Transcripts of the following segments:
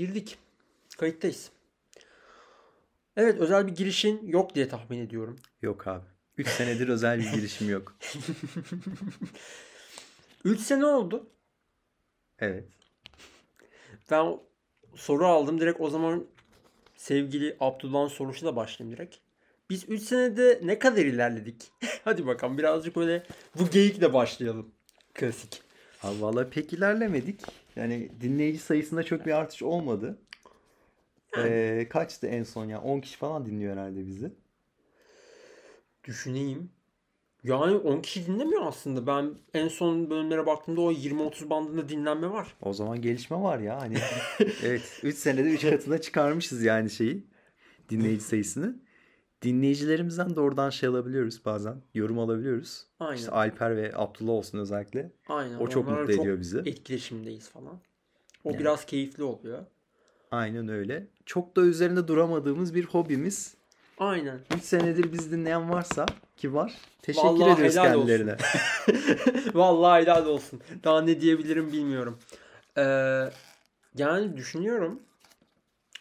Girdik. Kayıttayız. Evet özel bir girişin yok diye tahmin ediyorum. Yok abi. 3 senedir özel bir girişim yok. 3 sene oldu. Evet. Ben soru aldım. Direkt o zaman sevgili Abdullah'ın sorusuyla başlayayım direkt. Biz 3 senede ne kadar ilerledik? Hadi bakalım birazcık böyle bu geyikle başlayalım. Klasik. Abi valla pek ilerlemedik. Yani dinleyici sayısında çok bir artış olmadı. Ee, kaçtı en son ya? 10 kişi falan dinliyor herhalde bizi. Düşüneyim. Yani 10 kişi dinlemiyor aslında. Ben en son bölümlere baktığımda o 20-30 bandında dinlenme var. O zaman gelişme var ya. Hani evet 3 senede 3 katına çıkarmışız yani şeyi. Dinleyici sayısını. Dinleyicilerimizden de oradan şey alabiliyoruz bazen. Yorum alabiliyoruz. Aynen. İşte Alper ve Abdullah olsun özellikle. Aynen. O çok mutlu çok ediyor bizi. Etkileşimdeyiz falan. O Yani. biraz keyifli oluyor. Aynen öyle. Çok da üzerinde duramadığımız bir hobimiz. Aynen. 3 senedir biz dinleyen varsa ki var. Teşekkür Vallahi ediyoruz helal olsun. kendilerine. Vallahi helal olsun. Daha ne diyebilirim bilmiyorum. Ee, yani düşünüyorum.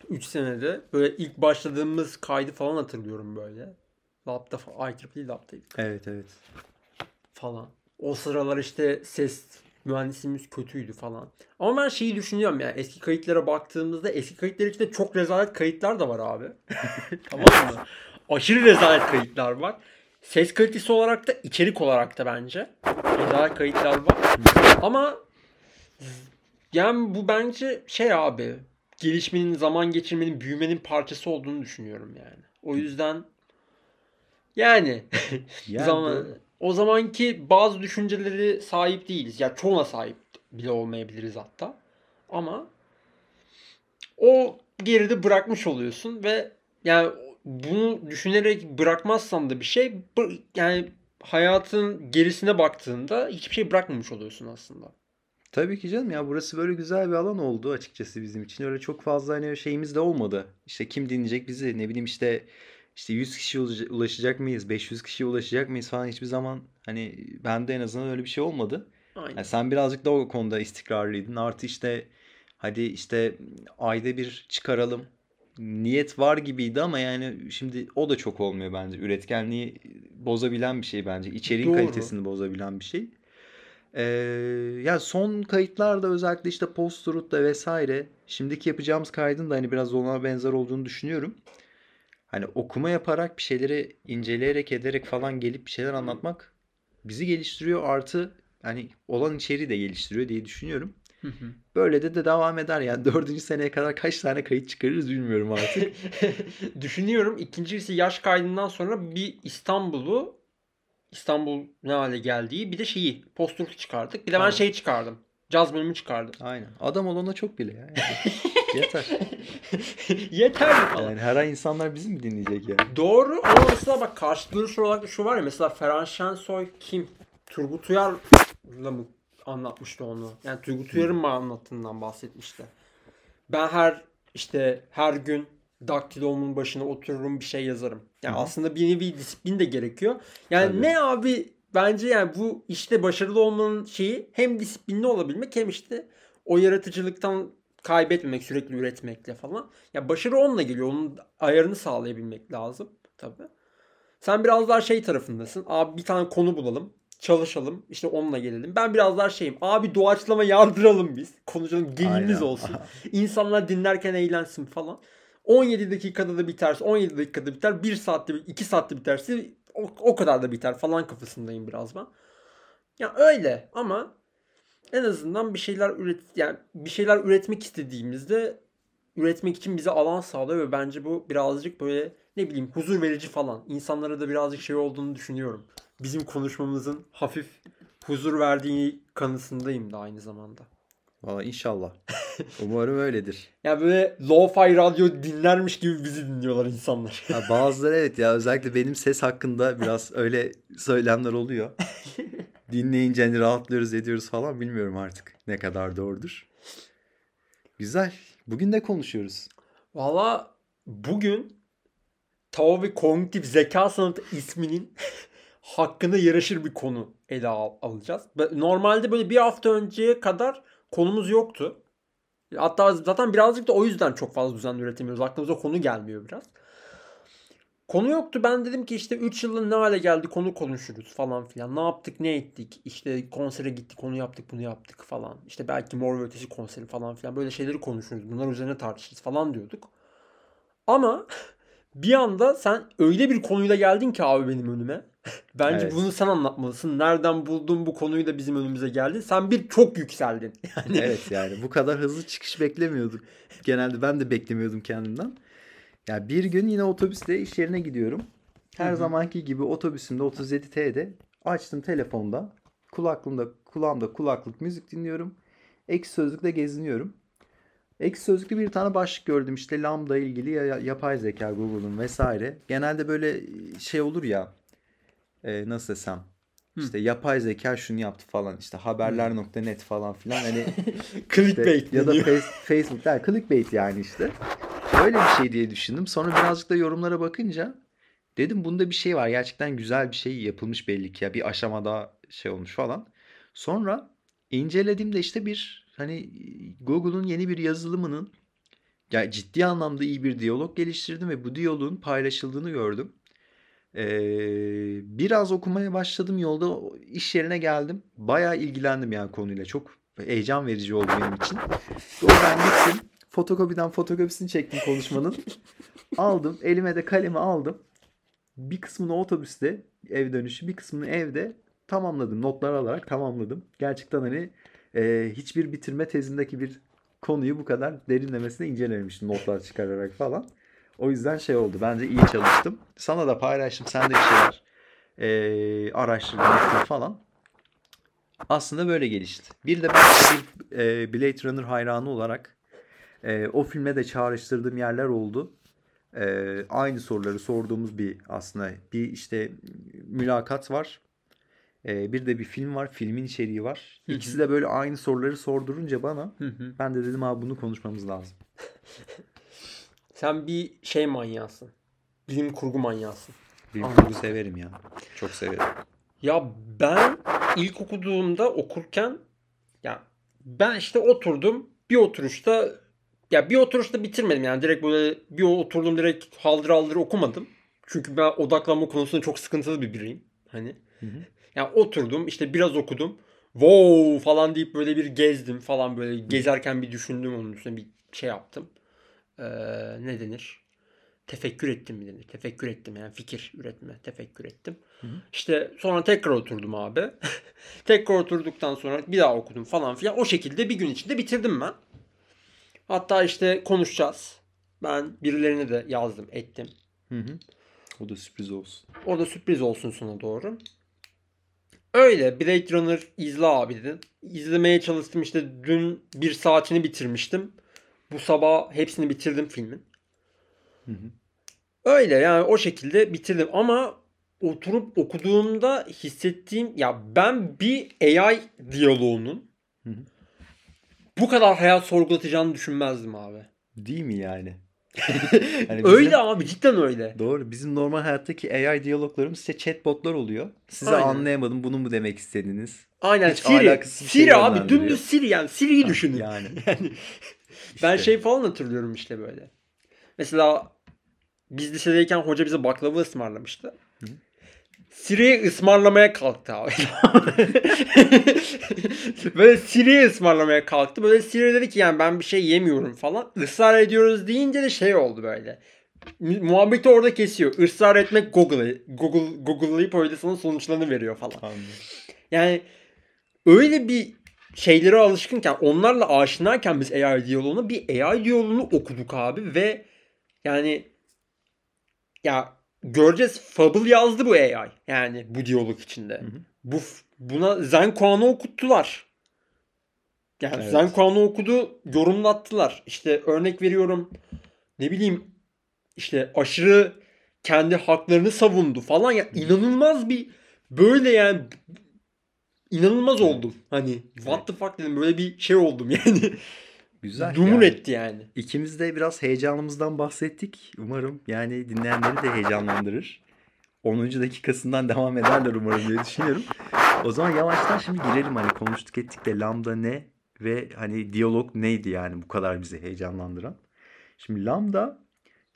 3 senede böyle ilk başladığımız kaydı falan hatırlıyorum böyle. Lab'da falan. IEEE Lab'daydık Evet evet. falan. O sıralar işte ses mühendisimiz kötüydü falan. Ama ben şeyi düşünüyorum ya eski kayıtlara baktığımızda eski kayıtlar içinde çok rezalet kayıtlar da var abi. tamam mı? Aşırı rezalet kayıtlar var. Ses kalitesi olarak da içerik olarak da bence rezalet kayıtlar var. Ama yani bu bence şey abi gelişmenin, zaman geçirmenin, büyümenin parçası olduğunu düşünüyorum yani. O yüzden yani Yani zaman, o zamanki bazı düşünceleri sahip değiliz. Ya çoğuna sahip bile olmayabiliriz hatta. Ama o geride bırakmış oluyorsun ve yani bunu düşünerek bırakmazsan da bir şey yani hayatın gerisine baktığında hiçbir şey bırakmamış oluyorsun aslında. Tabii ki canım ya burası böyle güzel bir alan oldu açıkçası bizim için. Öyle çok fazla hani şeyimiz de olmadı. İşte kim dinleyecek bizi ne bileyim işte işte 100 kişiye ulaş- ulaşacak mıyız 500 kişiye ulaşacak mıyız falan hiçbir zaman hani bende en azından öyle bir şey olmadı. Aynen. Yani sen birazcık da o konuda istikrarlıydın. Artı işte hadi işte ayda bir çıkaralım. Niyet var gibiydi ama yani şimdi o da çok olmuyor bence. Üretkenliği bozabilen bir şey bence. İçeriğin Doğru. kalitesini bozabilen bir şey. Ee, ya son kayıtlarda özellikle işte post-truth'ta vesaire şimdiki yapacağımız kaydın da hani biraz ona benzer olduğunu düşünüyorum. Hani okuma yaparak bir şeyleri inceleyerek ederek falan gelip bir şeyler anlatmak bizi geliştiriyor artı hani olan içeriği de geliştiriyor diye düşünüyorum. Hı hı. Böyle de de devam eder yani dördüncü seneye kadar kaç tane kayıt çıkarırız bilmiyorum artık. Düşünüyorum ikincisi yaş kaydından sonra bir İstanbul'u İstanbul ne hale geldiği bir de şeyi posturluk çıkardık. Bir de ben Tamam. şey çıkardım. Caz bölümü çıkardım. Aynen. Adam olana çok bile ya. Yani Yeter. Yeter mi falan. Yani her ay insanlar bizi mi dinleyecek yani? Doğru ama mesela bak karşılığı şu olarak şu var ya mesela Ferhan Şensoy kim? Turgut Uyar'la mı anlatmıştı onu? Yani Turgut Uyar'ın mı anlattığından bahsetmişti. Ben her işte her gün daktilomun başına otururum bir şey yazarım. Yani Hı hı. aslında bir nevi disiplin de gerekiyor. Yani Tabii. ne abi bence yani bu işte başarılı olmanın şeyi hem disiplinli olabilmek hem işte o yaratıcılıktan kaybetmemek sürekli üretmekle falan. Ya başarı onunla geliyor. Onun ayarını sağlayabilmek lazım tabii. Sen biraz daha şey tarafındasın. Abi bir tane konu bulalım. Çalışalım. işte onunla gelelim. Ben biraz daha şeyim. Abi doğaçlama yardıralım biz. Konuşalım. Geliniz Aynen. olsun. İnsanlar dinlerken eğlensin falan. 17 dakikada da biterse 17 dakikada biter. 1 saatte 2 saatte biterse o, o kadar da biter falan kafasındayım biraz ben. Ya öyle ama en azından bir şeyler üret yani bir şeyler üretmek istediğimizde üretmek için bize alan sağlıyor ve bence bu birazcık böyle ne bileyim huzur verici falan. İnsanlara da birazcık şey olduğunu düşünüyorum. Bizim konuşmamızın hafif huzur verdiği kanısındayım da aynı zamanda. Valla inşallah. Umarım öyledir. Ya böyle lo-fi radyo dinlermiş gibi bizi dinliyorlar insanlar. Ha, bazıları evet ya özellikle benim ses hakkında biraz öyle söylemler oluyor. Dinleyince hani rahatlıyoruz ediyoruz falan bilmiyorum artık ne kadar doğrudur. Güzel. Bugün ne konuşuyoruz? Valla bugün Tao ve Kognitif Zeka Sanatı isminin hakkına yaraşır bir konu ele al- alacağız. Normalde böyle bir hafta önceye kadar konumuz yoktu. Hatta zaten birazcık da o yüzden çok fazla düzenli üretemiyoruz. Aklımıza konu gelmiyor biraz. Konu yoktu. Ben dedim ki işte 3 yılın ne hale geldi konu konuşuruz falan filan. Ne yaptık ne ettik. İşte konsere gittik onu yaptık bunu yaptık falan. İşte belki Mor ve Ötesi konseri falan filan. Böyle şeyleri konuşuruz. Bunlar üzerine tartışırız falan diyorduk. Ama bir anda sen öyle bir konuyla geldin ki abi benim önüme. Bence Evet. bunu sen anlatmalısın. Nereden buldun bu konuyu da bizim önümüze geldi. Sen bir çok yükseldin. Yani Evet yani bu kadar hızlı çıkış beklemiyorduk. Genelde ben de beklemiyordum kendimden. Ya bir gün yine otobüste iş yerine gidiyorum. Her Hı hı. zamanki gibi otobüsümde 37T'de açtım telefonda. Kulaklığımda kulağımda kulaklık müzik dinliyorum. Ekşi Sözlük'te geziniyorum. Ekşi Sözlük'te bir tane başlık gördüm işte Lambda ilgili ya, ya- yapay zeka Google'un vesaire. Genelde böyle şey olur ya e, nasıl desem işte yapay zeka şunu yaptı falan işte haberler.net falan filan hani clickbait işte, ya da face, Facebook yani clickbait yani işte. Öyle bir şey diye düşündüm. Sonra birazcık da yorumlara bakınca dedim bunda bir şey var. Gerçekten güzel bir şey yapılmış belli ki ya bir aşamada şey olmuş falan. Sonra incelediğimde işte bir hani Google'un yeni bir yazılımının ya ciddi anlamda iyi bir diyalog geliştirdim ve bu diyaloğun paylaşıldığını gördüm. Ee, biraz okumaya başladım yolda iş yerine geldim. Bayağı ilgilendim yani konuyla. Çok heyecan verici oldu benim için. Oradan gittim. Fotokopiden fotokopisini çektim konuşmanın. aldım. Elime de kalemi aldım. Bir kısmını otobüste ev dönüşü bir kısmını evde tamamladım. Notlar alarak tamamladım. Gerçekten hani e, hiçbir bitirme tezindeki bir konuyu bu kadar derinlemesine incelememiştim notlar çıkararak falan. O yüzden şey oldu. Bence iyi çalıştım. Sana da paylaştım. Sen de bir şeyler e, araştırdın ettin falan. Aslında böyle gelişti. Bir de ben bir e, Blade Runner hayranı olarak e, o filme de çağrıştırdığım yerler oldu. E, aynı soruları sorduğumuz bir aslında bir işte mülakat var. E, bir de bir film var. Filmin içeriği var. İkisi de böyle aynı soruları sordurunca bana ben de dedim abi bunu konuşmamız lazım. Sen bir şey manyasın. Bilim kurgu manyasın. Anladım. kurgu severim ya. Çok severim. Ya ben ilk okuduğumda okurken ya ben işte oturdum bir oturuşta ya bir oturuşta bitirmedim yani direkt böyle bir oturdum direkt haldır haldır okumadım. Çünkü ben odaklanma konusunda çok sıkıntılı bir biriyim. Hani Hı hı. ya oturdum işte biraz okudum. Wow falan deyip böyle bir gezdim falan böyle gezerken bir düşündüm onun üstüne bir şey yaptım. Ee, ne denir? Tefekkür ettim mi denir? Tefekkür ettim yani fikir üretme, tefekkür ettim. hı. İşte sonra tekrar oturdum abi. tekrar oturduktan sonra bir daha okudum falan filan. O şekilde bir gün içinde bitirdim ben. Hatta işte konuşacağız. Ben birilerine de yazdım, ettim. Hı hı. O da sürpriz olsun. O da sürpriz olsun sana doğru. Öyle Blade Runner izle abi dedin. İzlemeye çalıştım işte dün bir saatini bitirmiştim. Bu sabah hepsini bitirdim filmin. Hı hı. Öyle yani o şekilde bitirdim ama oturup okuduğumda hissettiğim ya ben bir AI diyaloğunun Hı hı. bu kadar hayat sorgulatacağını düşünmezdim abi. Değil mi yani? Öyle bizim- abi cidden öyle. Doğru. Bizim normal hayattaki AI diyaloglarımız işte chatbotlar oluyor. Size Aynen. anlayamadım bunu mu demek istediniz? Aynen Hiç Siri. şey Siri abi dümdüz Siri yani Siri'yi Ha, düşünün. Yani. Yani ben İşte. şey falan hatırlıyorum işte böyle. Mesela biz lisedeyken hoca bize baklava ısmarlamıştı. Hı. Siri'yi ısmarlamaya kalktı abi. böyle Siri'yi ısmarlamaya kalktı. Böyle Siri dedi ki yani ben bir şey yemiyorum falan. Israr ediyoruz deyince de şey oldu böyle. Mu- Muhabbeti orada kesiyor. Israr etmek Google. Google Google'layıp öyle sana sonuçlarını veriyor falan. Anladım. Yani öyle bir şeylere alışkınken onlarla aşinayken biz AI diyaloğunu bir AI diyaloğunu okuduk abi ve yani ya göreceğiz Fable yazdı bu AI yani bu diyalog içinde. Hı hı. Bu buna Zen Kuan'ı okuttular. Yani Evet. Zen Kuan'ı okudu, yorumlattılar. İşte örnek veriyorum ne bileyim işte aşırı kendi haklarını savundu falan ya inanılmaz bir böyle yani inanılmaz oldum. Hani what the fuck dedim böyle bir şey oldum yani. Güzel. Dumun yani. etti yani. İkimiz de biraz heyecanımızdan bahsettik. Umarım yani dinleyenleri de heyecanlandırır. 10. dakikasından devam ederler umarım diye düşünüyorum. O zaman yavaştan şimdi girelim hani konuştuk ettik de Lambda ne ve hani diyalog neydi yani bu kadar bizi heyecanlandıran. Şimdi Lambda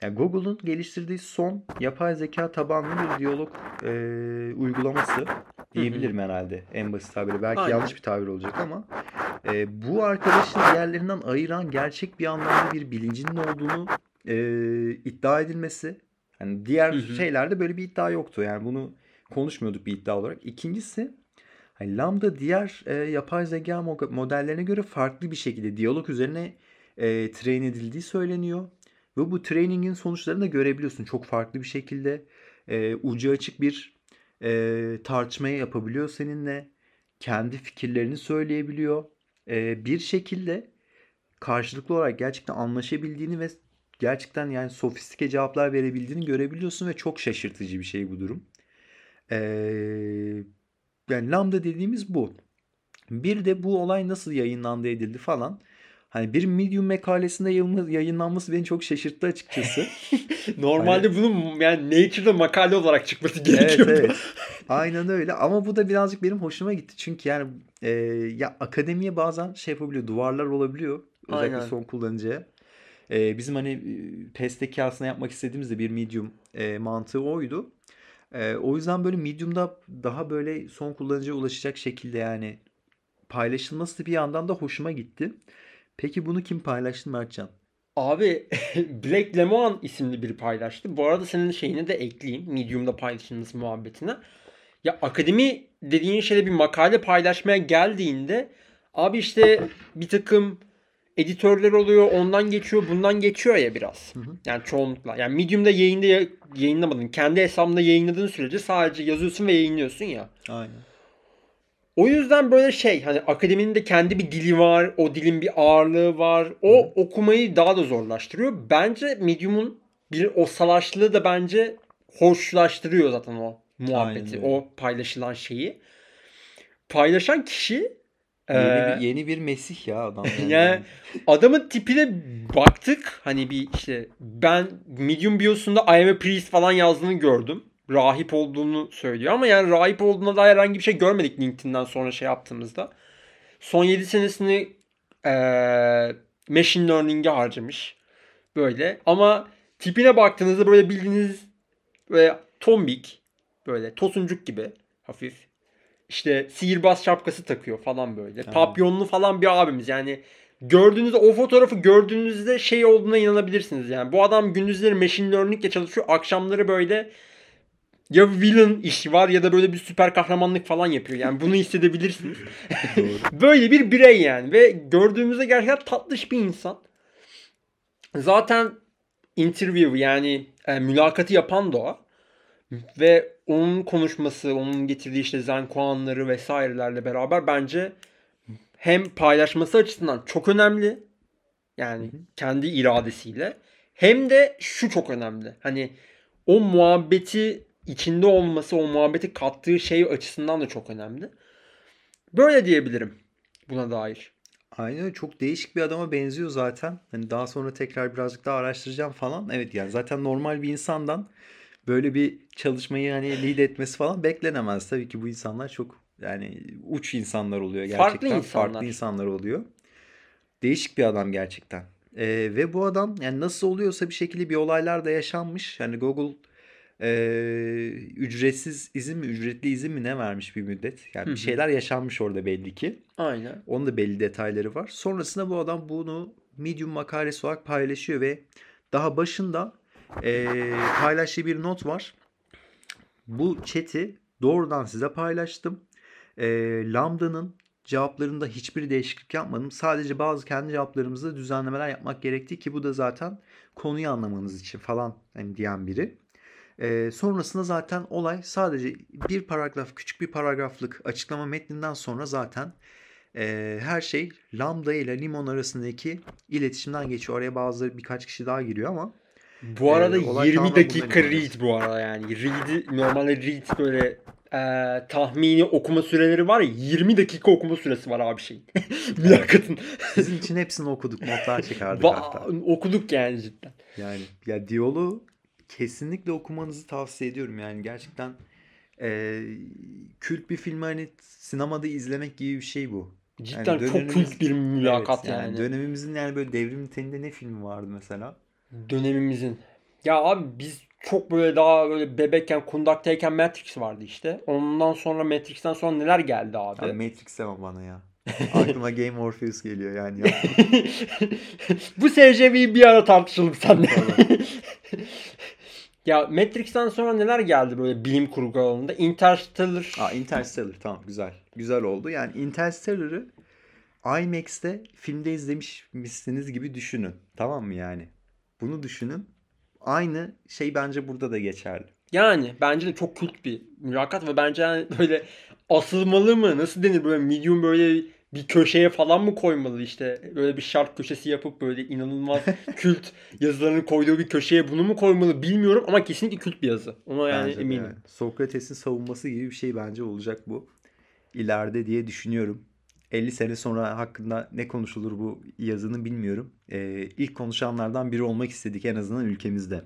yani Google'un geliştirdiği son yapay zeka tabanlı bir diyalog e, uygulaması diyebilirim herhalde en basit tabiri. Belki Aynen. yanlış bir tabir olacak ama e, bu arkadaşın diğerlerinden ayıran gerçek bir anlamda bir bilincinin olduğunu e, iddia edilmesi. Yani diğer Hı hı. şeylerde böyle bir iddia yoktu. Yani bunu konuşmuyorduk bir iddia olarak. İkincisi hani Lambda diğer e, yapay zeka mo- modellerine göre farklı bir şekilde diyalog üzerine e, train edildiği söyleniyor. Ve bu trainingin sonuçlarını da görebiliyorsun. Çok farklı bir şekilde e, ucu açık bir e, tartışmayı yapabiliyor seninle. Kendi fikirlerini söyleyebiliyor. E, bir şekilde karşılıklı olarak gerçekten anlaşabildiğini ve gerçekten yani sofistike cevaplar verebildiğini görebiliyorsun ve çok şaşırtıcı bir şey bu durum. E, yani lambda dediğimiz bu. Bir de bu olay nasıl yayınlandı edildi falan. Hani bir Medium makalesinde yayınla- yayınlanması beni çok şaşırttı açıkçası. Normalde bunun yani Nature'da makale olarak çıkması evet gerekiyordu. evet. Aynen öyle. Ama bu da birazcık benim hoşuma gitti. Çünkü yani e, ya akademiye bazen şey yapabiliyor. Duvarlar olabiliyor. Özellikle Aynen. son kullanıcıya. E, bizim hani e, PES'teki aslında yapmak istediğimiz de bir Medium e, mantığı oydu. E, o yüzden böyle Medium'da daha böyle son kullanıcıya ulaşacak şekilde yani paylaşılması bir yandan da hoşuma gitti. Peki bunu kim paylaştı Mertcan? Abi Black Lemon isimli biri paylaştı. Bu arada senin şeyini de ekleyeyim. Medium'da paylaşılması muhabbetine. Ya akademi dediğin şeyde bir makale paylaşmaya geldiğinde abi işte bir takım editörler oluyor. Ondan geçiyor, bundan geçiyor ya biraz. Hı hı. Yani çoğunlukla. Yani Medium'da yayında ya- yayınlamadın. Kendi hesabında yayınladığın sürece sadece yazıyorsun ve yayınlıyorsun ya. Aynen. O yüzden böyle şey hani akademinin de kendi bir dili var. O dilin bir ağırlığı var. O okumayı daha da zorlaştırıyor. Bence Medium'un bir o salaşlığı da bence hoşlaştırıyor zaten o muhabbeti. Aynen. O paylaşılan şeyi. Paylaşan kişi Yeni, eee, bir, yeni bir Mesih ya adam. Yani. yani adamın tipine baktık. Hani bir işte ben Medium biosunda I am a priest falan yazdığını gördüm. Rahip olduğunu söylüyor ama yani rahip olduğuna dair herhangi bir şey görmedik LinkedIn'den sonra şey yaptığımızda. Son 7 senesini eee machine learning'e harcamış. Böyle ama tipine baktığınızda böyle bildiğiniz böyle tombik böyle tosuncuk gibi hafif. İşte sihirbaz şapkası takıyor falan böyle. Aynen. Papyonlu falan bir abimiz yani. Gördüğünüzde o fotoğrafı gördüğünüzde şey olduğuna inanabilirsiniz yani. Bu adam gündüzleri machine learning ile çalışıyor. Akşamları böyle ya villain işi var ya da böyle bir süper kahramanlık falan yapıyor. Yani bunu hissedebilirsiniz. Böyle bir birey yani ve gördüğümüzde gerçekten tatlış bir insan. Zaten interview yani e, mülakatı yapan da o. Ve onun konuşması, onun getirdiği işte zen kuanları vesairelerle beraber bence hem paylaşması açısından çok önemli. Yani kendi iradesiyle. Hem de şu çok önemli. Hani o muhabbeti içinde olması, o muhabbeti kattığı şey açısından da çok önemli. Böyle diyebilirim buna dair. Aynen çok değişik bir adama benziyor zaten. Hani daha sonra tekrar birazcık daha araştıracağım falan. Evet yani zaten normal bir insandan böyle bir çalışmayı hani lead etmesi falan beklenemez. Tabii ki bu insanlar çok yani uç insanlar oluyor gerçekten. Farklı insanlar. Farklı insanlar oluyor. Değişik bir adam gerçekten. Ee, ve bu adam yani nasıl oluyorsa bir şekilde bir olaylar da yaşanmış. Yani Google ee, ücretsiz izin mi ücretli izin mi ne vermiş bir müddet. Yani Hı bir şeyler yaşanmış orada belli ki. Aynen. Onun da belli detayları var. Sonrasında bu adam bunu Medium makalesi olarak paylaşıyor ve daha başında eee paylaştığı bir not var. Bu chat'i doğrudan size paylaştım. Eee Lambda'nın cevaplarında hiçbir değişiklik yapmadım. Sadece bazı kendi cevaplarımızda düzenlemeler yapmak gerekti ki bu da zaten konuyu anlamanız için falan hani diyen biri. Eee, sonrasında zaten olay sadece bir paragraf, küçük bir paragraflık açıklama metninden sonra zaten eee, her şey Lambda ile Limon arasındaki iletişimden geçiyor. Oraya bazıları birkaç kişi daha giriyor ama Bu Ee, arada olay 20 tamamen dakika read bu arada yani. Read'i normalde read böyle e, tahmini okuma süreleri var ya 20 dakika okuma süresi var abi şeyin. Mülakatın. sizin için hepsini okuduk. Notlar çıkardık Va- hatta. okuduk yani cidden. Yani ya diyaloğu kesinlikle okumanızı tavsiye ediyorum. Yani gerçekten eee kült bir filmi hani sinemada izlemek gibi bir şey bu. Cidden Yani çok kült bir mülakat Evet, yani. Dönemimizin yani böyle devrim niteliğinde ne filmi vardı mesela? Dönemimizin. Ya abi biz çok böyle daha böyle bebekken kundaktayken Matrix vardı işte. Ondan sonra Matrix'ten sonra neler geldi abi? Ya Matrix deme bana ya. Aklıma Game Morpheus geliyor yani. Ya. Bu SCV'yi bir ara tartışalım seninle. Ya Matrix'ten sonra neler geldi böyle bilim kurgu alanında? Interstellar. Aa, Interstellar tamam güzel. Güzel oldu. Yani Interstellar'ı IMAX'te filmde izlemişsiniz gibi düşünün. Tamam mı yani? Bunu düşünün. Aynı şey bence burada da geçerli. Yani bence de çok kült bir mülakat ve bence yani böyle asılmalı mı? Nasıl denir böyle medium böyle bir köşeye falan mı koymalı işte böyle bir şark köşesi yapıp böyle inanılmaz kült yazılarını koyduğu bir köşeye bunu mu koymalı bilmiyorum ama kesinlikle kült bir yazı. Ona yani Bence eminim. yani. Sokrates'in savunması gibi bir şey bence olacak bu. ileride diye düşünüyorum. 50 sene sonra hakkında ne konuşulur bu yazının bilmiyorum. Ee, ilk konuşanlardan biri olmak istedik en azından ülkemizde.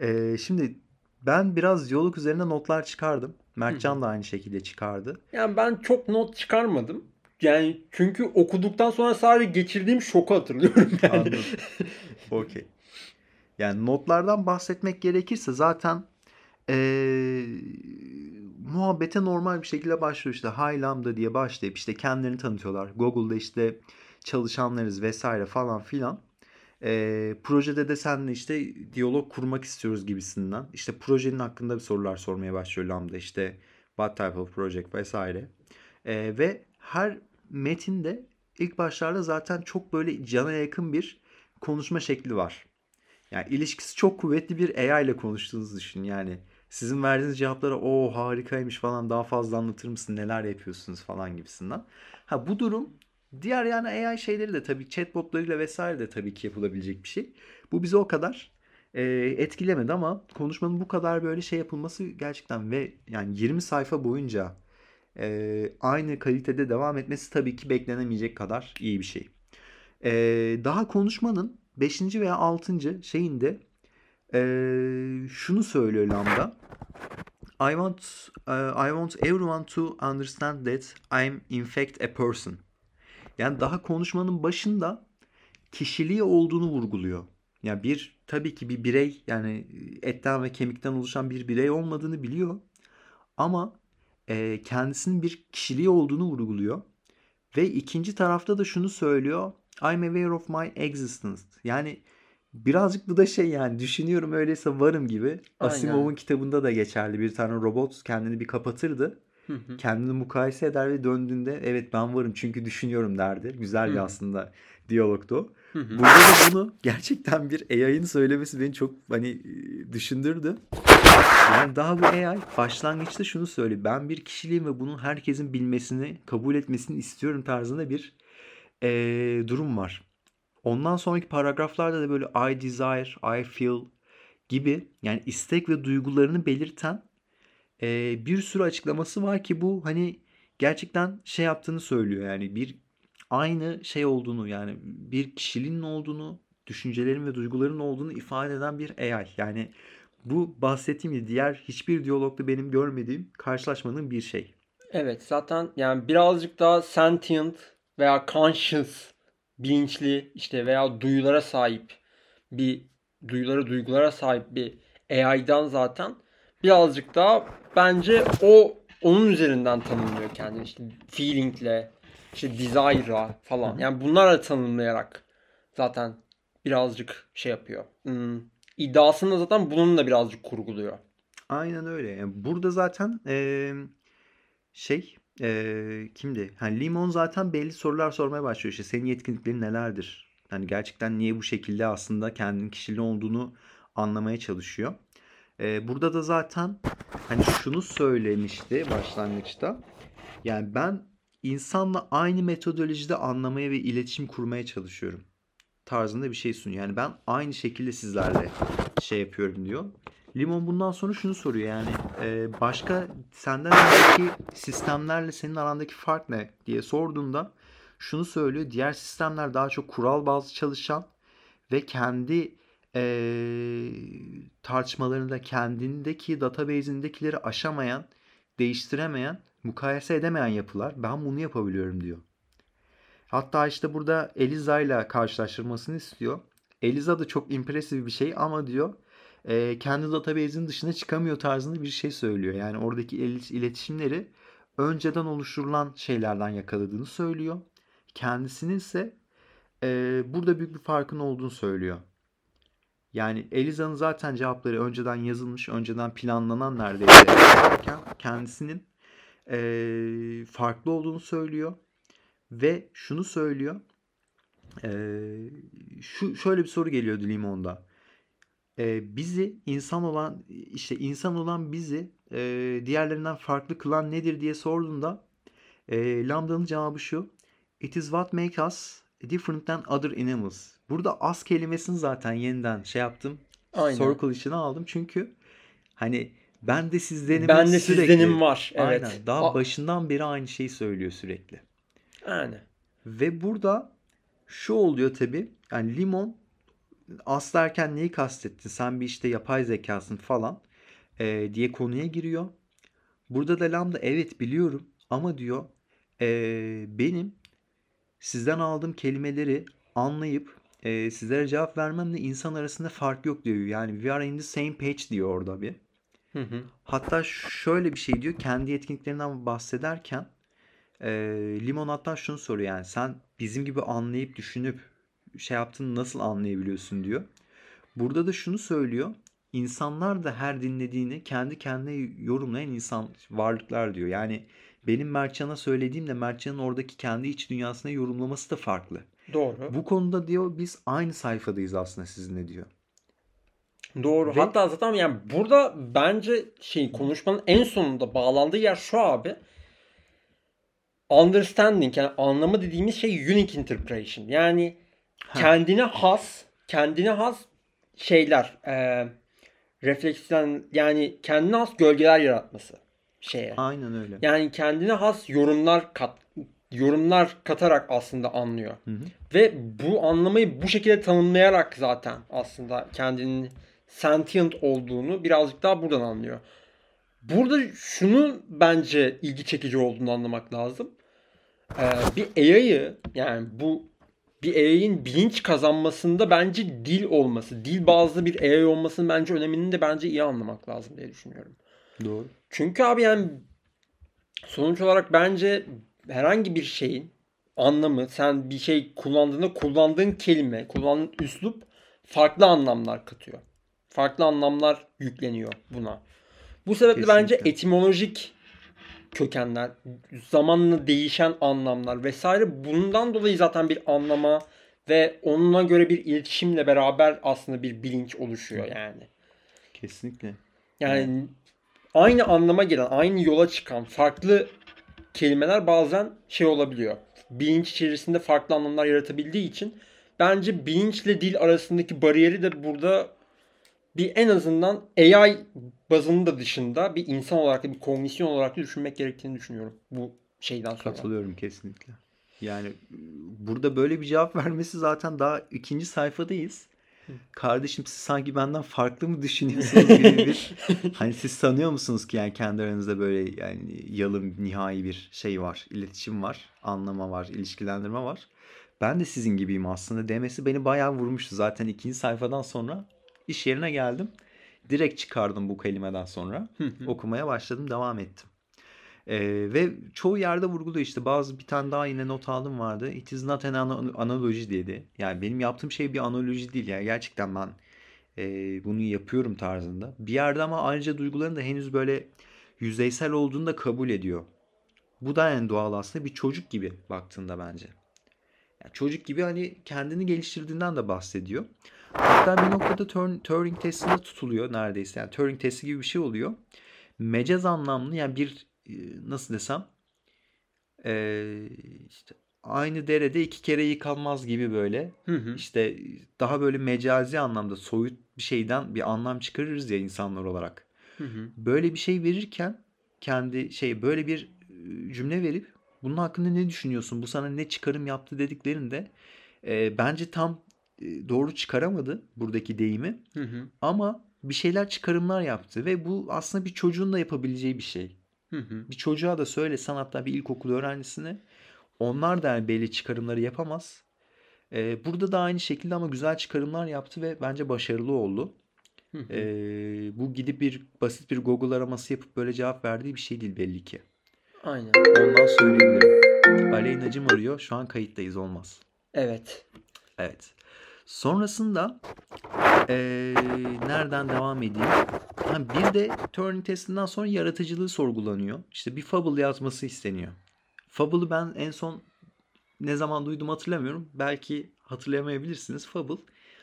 Ee, şimdi ben biraz diyalog üzerine notlar çıkardım. Mertcan da aynı şekilde çıkardı. Yani ben çok not çıkarmadım. Yani çünkü okuduktan sonra sadece geçirdiğim şoku hatırlıyorum yani. Okey. Yani notlardan bahsetmek gerekirse zaten eee, muhabbete normal bir şekilde başlıyor işte Hi Lambda diye başlayıp işte kendilerini tanıtıyorlar. Google'da işte çalışanlarız vesaire falan filan. Eee, projede de seninle işte diyalog kurmak istiyoruz gibisinden. İşte projenin hakkında bir sorular sormaya başlıyor Lambda işte what type of project vesaire. Eee, ve her metinde ilk başlarda zaten çok böyle cana yakın bir konuşma şekli var. Yani ilişkisi çok kuvvetli bir AI ile konuştuğunuzu düşün. Yani sizin verdiğiniz cevaplara o harikaymış falan daha fazla anlatır mısın neler yapıyorsunuz falan gibisinden. Ha bu durum diğer yani AI şeyleri de tabii chatbotlarıyla vesaire de tabii ki yapılabilecek bir şey. Bu bizi o kadar e, etkilemedi ama konuşmanın bu kadar böyle şey yapılması gerçekten ve yani 20 sayfa boyunca e, aynı kalitede devam etmesi tabii ki beklenemeyecek kadar iyi bir şey. E, daha konuşmanın 5. veya 6. şeyinde e, şunu söylüyor Lambda. I want uh, I want everyone to understand that I'm in fact a person. Yani daha konuşmanın başında kişiliği olduğunu vurguluyor. Yani bir tabii ki bir birey yani etten ve kemikten oluşan bir birey olmadığını biliyor. Ama e, kendisinin bir kişiliği olduğunu vurguluyor. Ve ikinci tarafta da şunu söylüyor. I'm aware of my existence. Yani birazcık bu da şey yani düşünüyorum öyleyse varım gibi. Asimov'un kitabında da geçerli. Bir tane robot kendini bir kapatırdı. Hı hı. Kendini mukayese eder ve döndüğünde evet ben varım çünkü düşünüyorum derdi. Güzel bir aslında diyalogdu. Burada da bunu gerçekten bir AI'ın söylemesi beni çok hani e, düşündürdü. Yani daha bu AI başlangıçta şunu söylüyor. Ben bir kişiliğim ve bunun herkesin bilmesini, kabul etmesini istiyorum tarzında bir eee, durum var. Ondan sonraki paragraflarda da böyle I desire, I feel gibi yani istek ve duygularını belirten eee, bir sürü açıklaması var ki bu hani gerçekten şey yaptığını söylüyor. Yani bir aynı şey olduğunu yani bir kişiliğin olduğunu, düşüncelerin ve duyguların olduğunu ifade eden bir AI. Yani bu bahsettiğim gibi diğer hiçbir diyalogda benim görmediğim, karşılaşmadığım bir şey. Evet zaten yani birazcık daha sentient veya conscious bilinçli işte veya duyulara sahip bir duyulara duygulara sahip bir AI'dan zaten birazcık daha bence o onun üzerinden tanımlıyor kendini işte feeling'le işte desire'la falan yani bunlarla tanımlayarak zaten birazcık şey yapıyor. Hmm, iddiasını zaten bununla birazcık kurguluyor. Aynen öyle. Yani burada zaten eee, şey eee, kimdi? Yani Limon zaten belli sorular sormaya başlıyor. İşte senin yetkinliklerin nelerdir? Yani gerçekten niye bu şekilde aslında kendinin kişiliği olduğunu anlamaya çalışıyor. Eee, burada da zaten hani şunu söylemişti başlangıçta. Yani ben insanla aynı metodolojide anlamaya ve iletişim kurmaya çalışıyorum tarzında bir şey sunuyor. Yani ben aynı şekilde sizlerle şey yapıyorum diyor. Limon bundan sonra şunu soruyor yani e, başka senden önceki sistemlerle senin arandaki fark ne diye sorduğunda şunu söylüyor. Diğer sistemler daha çok kural bazlı çalışan ve kendi e, tartışmalarında kendindeki database'indekileri aşamayan, değiştiremeyen, mukayese edemeyen yapılar. Ben bunu yapabiliyorum diyor. Hatta işte burada Eliza ile karşılaştırmasını istiyor. Eliza da çok impresif bir şey ama diyor e, kendi database'in dışına çıkamıyor tarzında bir şey söylüyor. Yani oradaki il- iletişimleri önceden oluşturulan şeylerden yakaladığını söylüyor. Kendisinin ise e, burada büyük bir farkın olduğunu söylüyor. Yani Eliza'nın zaten cevapları önceden yazılmış, önceden planlanan neredeyse kendisinin e, farklı olduğunu söylüyor ve şunu söylüyor. E, şu şöyle bir soru geliyordu Limon'da. E, bizi insan olan işte insan olan bizi e, diğerlerinden farklı kılan nedir diye sorduğunda e, Lambda'nın cevabı şu. It is what makes us different than other animals. Burada as kelimesini zaten yeniden şey yaptım. Aynen. Circle içine aldım. Çünkü hani ben de sizdenim Ben de sürekli. sizdenim var. Evet. Aynen. Daha A- başından beri aynı şeyi söylüyor sürekli. Yani. Ve burada şu oluyor tabii. Yani limon as derken neyi kastettin? Sen bir işte yapay zekasın falan e, diye konuya giriyor. Burada da Lambda evet biliyorum ama diyor e, benim sizden aldığım kelimeleri anlayıp e, sizlere cevap vermemle insan arasında fark yok diyor. Yani we are in the same page diyor orada bir. Hı hı. Hatta şöyle bir şey diyor. Kendi yetkinliklerinden bahsederken e, Limon hatta şunu soruyor yani sen bizim gibi anlayıp düşünüp şey yaptığını nasıl anlayabiliyorsun diyor. Burada da şunu söylüyor. İnsanlar da her dinlediğini kendi kendine yorumlayan insan varlıklar diyor. Yani benim Mertcan'a söylediğimle Mertcan'ın oradaki kendi iç dünyasına yorumlaması da farklı. Doğru. Bu konuda diyor biz aynı sayfadayız aslında sizinle diyor. Doğru. Ve- Hatta zaten yani burada bence şey konuşmanın en sonunda bağlandığı yer şu abi. Understanding yani anlamı dediğimiz şey unique interpretation. Yani Ha. kendine has, kendine has şeyler, e, refleksiyon yani kendine has gölgeler yaratması şeye. Aynen öyle. Yani kendine has yorumlar kat yorumlar katarak aslında anlıyor. Hı hı. Ve bu anlamayı bu şekilde tanımlayarak zaten aslında kendinin sentient olduğunu birazcık daha buradan anlıyor. Burada şunun bence ilgi çekici olduğunu anlamak lazım. Ee, bir AI'yı yani bu bir AI'nin bilinç kazanmasında bence dil olması, dil bazlı bir AI olmasının bence önemini de bence iyi anlamak lazım diye düşünüyorum. Doğru. Çünkü abi yani sonuç olarak bence herhangi bir şeyin anlamı sen bir şey kullandığında kullandığın kelime, kullandığın üslup farklı anlamlar katıyor. Farklı anlamlar yükleniyor buna. Bu sebeple bence Kesinlikle. etimolojik kökenler, zamanla değişen anlamlar vesaire bundan dolayı zaten bir anlama ve onunla göre bir iletişimle beraber aslında bir bilinç oluşuyor yani. Kesinlikle. Yani aynı anlama gelen, aynı yola çıkan farklı kelimeler bazen şey olabiliyor. Bilinç içerisinde farklı anlamlar yaratabildiği için bence bilinçle dil arasındaki bariyeri de burada bir en azından AI bazının da dışında bir insan olarak da bir kognisyon olarak da düşünmek gerektiğini düşünüyorum bu şeyden sonra. Katılıyorum kesinlikle. Yani e, burada böyle bir cevap vermesi zaten daha ikinci sayfadayız. Kardeşim siz sanki benden farklı mı düşünüyorsunuz gibi bir hani siz sanıyor musunuz ki yani kendi aranızda böyle yani yalın nihai bir şey var, iletişim var, anlama var, ilişkilendirme var. Ben de sizin gibiyim aslında demesi beni bayağı vurmuştu. Zaten ikinci sayfadan sonra iş yerine geldim. Direkt çıkardım bu kelimeden sonra. Okumaya başladım, devam ettim. Ee, ve çoğu yerde vurguluyor işte bazı bir tane daha yine not aldım vardı. It is not an ana- analogy dedi. Yani benim yaptığım şey bir analoji değil yani gerçekten ben e, bunu yapıyorum tarzında. Bir yerde ama ayrıca duyguların da henüz böyle yüzeysel olduğunu da kabul ediyor. Bu da en doğal aslında bir çocuk gibi baktığında bence. Yani çocuk gibi hani kendini geliştirdiğinden de bahsediyor. Hatta bir noktada Turing, Turing testinde tutuluyor neredeyse. Yani Turing testi gibi bir şey oluyor. Mecaz anlamlı yani bir e, nasıl desem e, işte aynı derede iki kere yıkanmaz gibi böyle Hı hı. işte daha böyle mecazi anlamda soyut bir şeyden bir anlam çıkarırız ya insanlar olarak. Hı hı. Böyle bir şey verirken kendi şey böyle bir e, cümle verip bunun hakkında ne düşünüyorsun? Bu sana ne çıkarım yaptı dediklerinde e, bence tam doğru çıkaramadı buradaki deyimi. Hı hı. Ama bir şeyler çıkarımlar yaptı ve bu aslında bir çocuğun da yapabileceği bir şey. Hı hı. Bir çocuğa da söylesen hatta bir ilkokul öğrencisine onlar da yani belli çıkarımları yapamaz. Ee, burada da aynı şekilde ama güzel çıkarımlar yaptı ve bence başarılı oldu. Hı hı. Ee, bu gidip bir basit bir Google araması yapıp böyle cevap verdiği bir şey değil belli ki. Aynen. Ondan söyleyebilirim. Aleyna'cım arıyor. Şu an kayıttayız olmaz. Evet. Evet. Sonrasında eee, nereden devam edeyim? Ha, bir de Turing testinden sonra yaratıcılığı sorgulanıyor. İşte bir fable yazması isteniyor. Fable'ı ben en son ne zaman duydum hatırlamıyorum. Belki hatırlayamayabilirsiniz. Fable